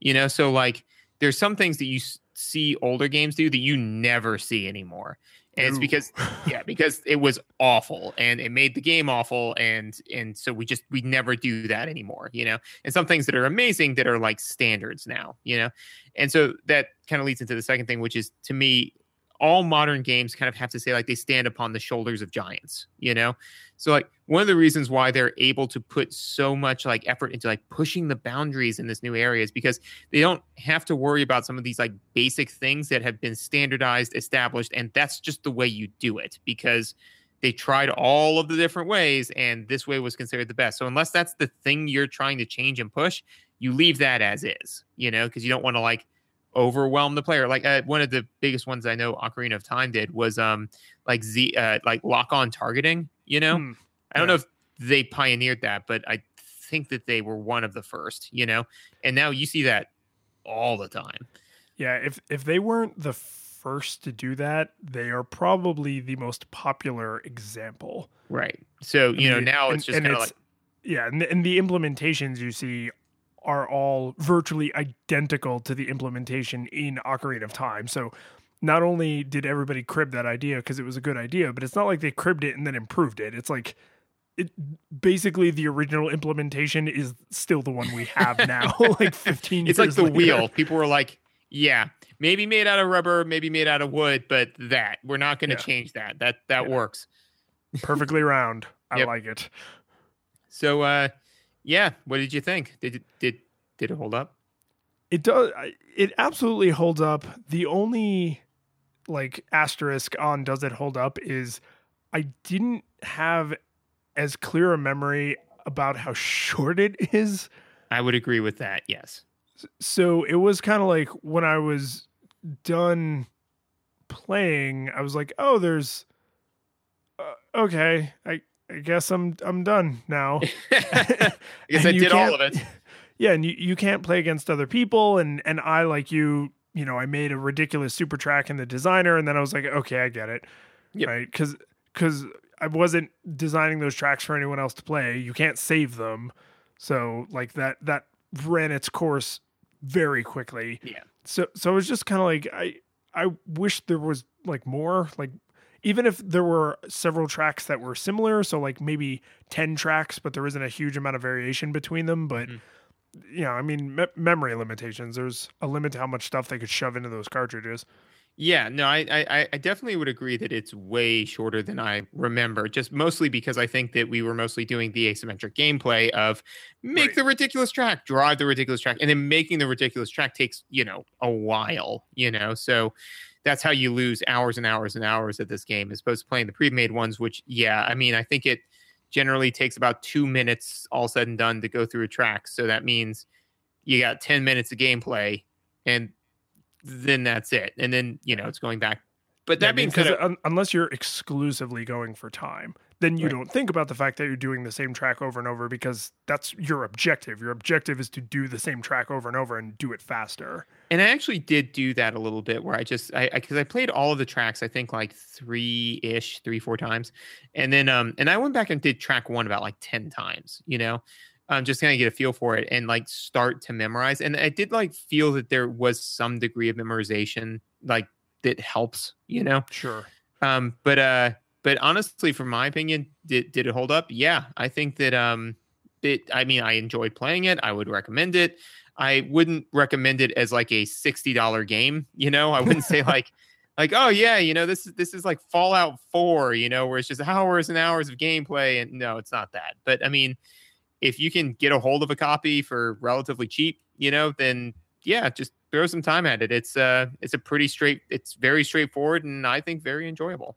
You know, so like there's some things that you see older games do that you never see anymore. And Ooh. it's because yeah, because it was awful and it made the game awful and and so we just we never do that anymore, you know. And some things that are amazing that are like standards now, you know. And so that kind of leads into the second thing which is to me all modern games kind of have to say like they stand upon the shoulders of giants, you know? So like one of the reasons why they're able to put so much like effort into like pushing the boundaries in this new area is because they don't have to worry about some of these like basic things that have been standardized, established, and that's just the way you do it because they tried all of the different ways and this way was considered the best. So unless that's the thing you're trying to change and push, you leave that as is, you know, because you don't want to like overwhelm the player. Like uh, one of the biggest ones I know Ocarina of Time did was um like Z uh, like lock on targeting. You know, hmm. I don't yeah. know if they pioneered that, but I think that they were one of the first. You know, and now you see that all the time. Yeah, if if they weren't the first to do that, they are probably the most popular example. Right. So you know now and, it's just kind of like yeah, and, and the implementations you see are all virtually identical to the implementation in Ocarina of Time. So not only did everybody crib that idea because it was a good idea, but it's not like they cribbed it and then improved it. It's like it basically the original implementation is still the one we have now, like 15 It's like the later. wheel. People were like, yeah, maybe made out of rubber, maybe made out of wood, but that we're not going to yeah. change that. That that yeah. works. Perfectly round. I yep. like it. So uh yeah, what did you think? Did it, did did it hold up? It does. It absolutely holds up. The only like asterisk on does it hold up is I didn't have as clear a memory about how short it is. I would agree with that. Yes. So it was kind of like when I was done playing, I was like, "Oh, there's uh, okay. I I guess I'm I'm done now. I guess I did all of it. Yeah, and you, you can't play against other people and and I like you, you know, I made a ridiculous super track in the designer and then I was like, okay, I get it. Yep. Right? Cuz cuz I wasn't designing those tracks for anyone else to play. You can't save them. So like that that ran its course very quickly. Yeah. So so it was just kind of like I I wish there was like more like even if there were several tracks that were similar, so like maybe 10 tracks, but there isn't a huge amount of variation between them. But, mm. You know, I mean, me- memory limitations, there's a limit to how much stuff they could shove into those cartridges. Yeah, no, I, I, I definitely would agree that it's way shorter than I remember. Just mostly because I think that we were mostly doing the asymmetric gameplay of make right. the ridiculous track, drive the ridiculous track, and then making the ridiculous track takes you know a while. You know, so that's how you lose hours and hours and hours at this game as opposed to playing the pre-made ones which yeah i mean i think it generally takes about two minutes all said and done to go through a track. So that means you got 10 minutes of gameplay and then that's it. And then you know it's going back. But that yeah, being said unless you're exclusively going for time then you right. don't think about the fact that you're doing the same track over and over because that's your objective. Your objective is to do the same track over and over and do it faster. And I actually did do that a little bit where I just I because I, I, played all of the tracks I think like three ish three four times, and then um and I went back and did track one about like ten times. You know. Um, just kind of get a feel for it and like start to memorize. And I did like feel that there was some degree of memorization, like that helps, you know. Sure. Um, but uh, but honestly, from my opinion, did did it hold up? Yeah, I think that um, it. I mean, I enjoyed playing it. I would recommend it. I wouldn't recommend it as like a sixty dollar game. You know, I wouldn't say like like oh yeah, you know this is this is like Fallout Four. You know, where it's just hours and hours of gameplay. And no, it's not that. But I mean, if you can get a hold of a copy for relatively cheap, you know, then yeah, just throw some time at it. It's uh, it's a pretty straight. It's very straightforward, and I think very enjoyable.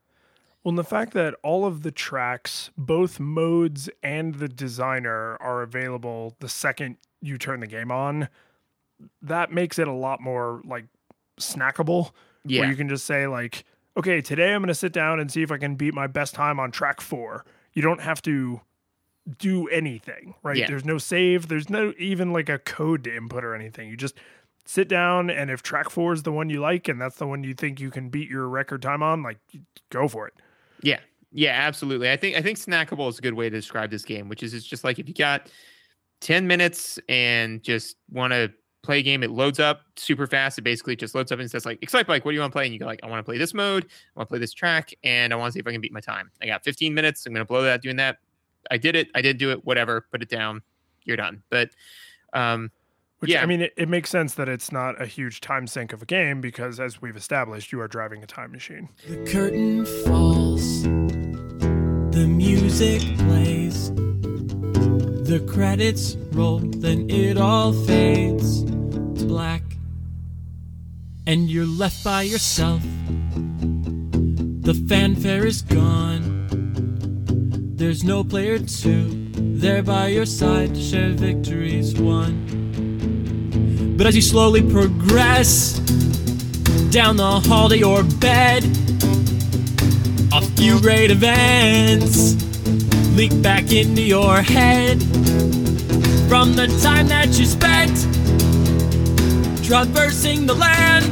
Well, and the fact that all of the tracks, both modes and the designer, are available the second you turn the game on, that makes it a lot more like snackable. Yeah. Where you can just say, like, okay, today I'm going to sit down and see if I can beat my best time on track four. You don't have to do anything, right? Yeah. There's no save, there's no even like a code to input or anything. You just sit down and if track four is the one you like and that's the one you think you can beat your record time on, like go for it. Yeah. Yeah, absolutely. I think I think snackable is a good way to describe this game, which is it's just like if you got 10 minutes and just want to play a game, it loads up super fast. It basically just loads up and says like Excite Bike, what do you want to play? And you go like, I want to play this mode, I want to play this track, and I want to see if I can beat my time. I got 15 minutes. I'm gonna blow that doing that. I did it, I did do it, whatever, put it down, you're done. But um Which Yeah. I mean, it, it makes sense that it's not a huge time sink of a game because, as we've established, you are driving a time machine. The curtain falls, the music plays, the credits roll, then it all fades to black, and you're left by yourself. The fanfare is gone, there's no player two there by your side to share victories won. But as you slowly progress down the hall to your bed, a few great events leak back into your head from the time that you spent traversing the land,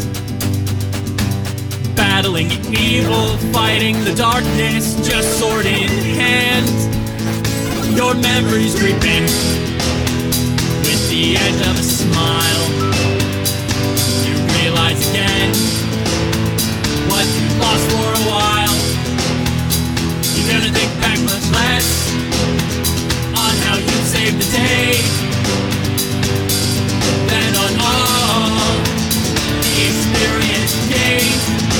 battling evil, fighting the darkness, just sword in hand. Your memories creep in with the edge of a smile. You realize again what you've lost for a while. You're gonna think back much less on how you saved the day than on all the experience gained.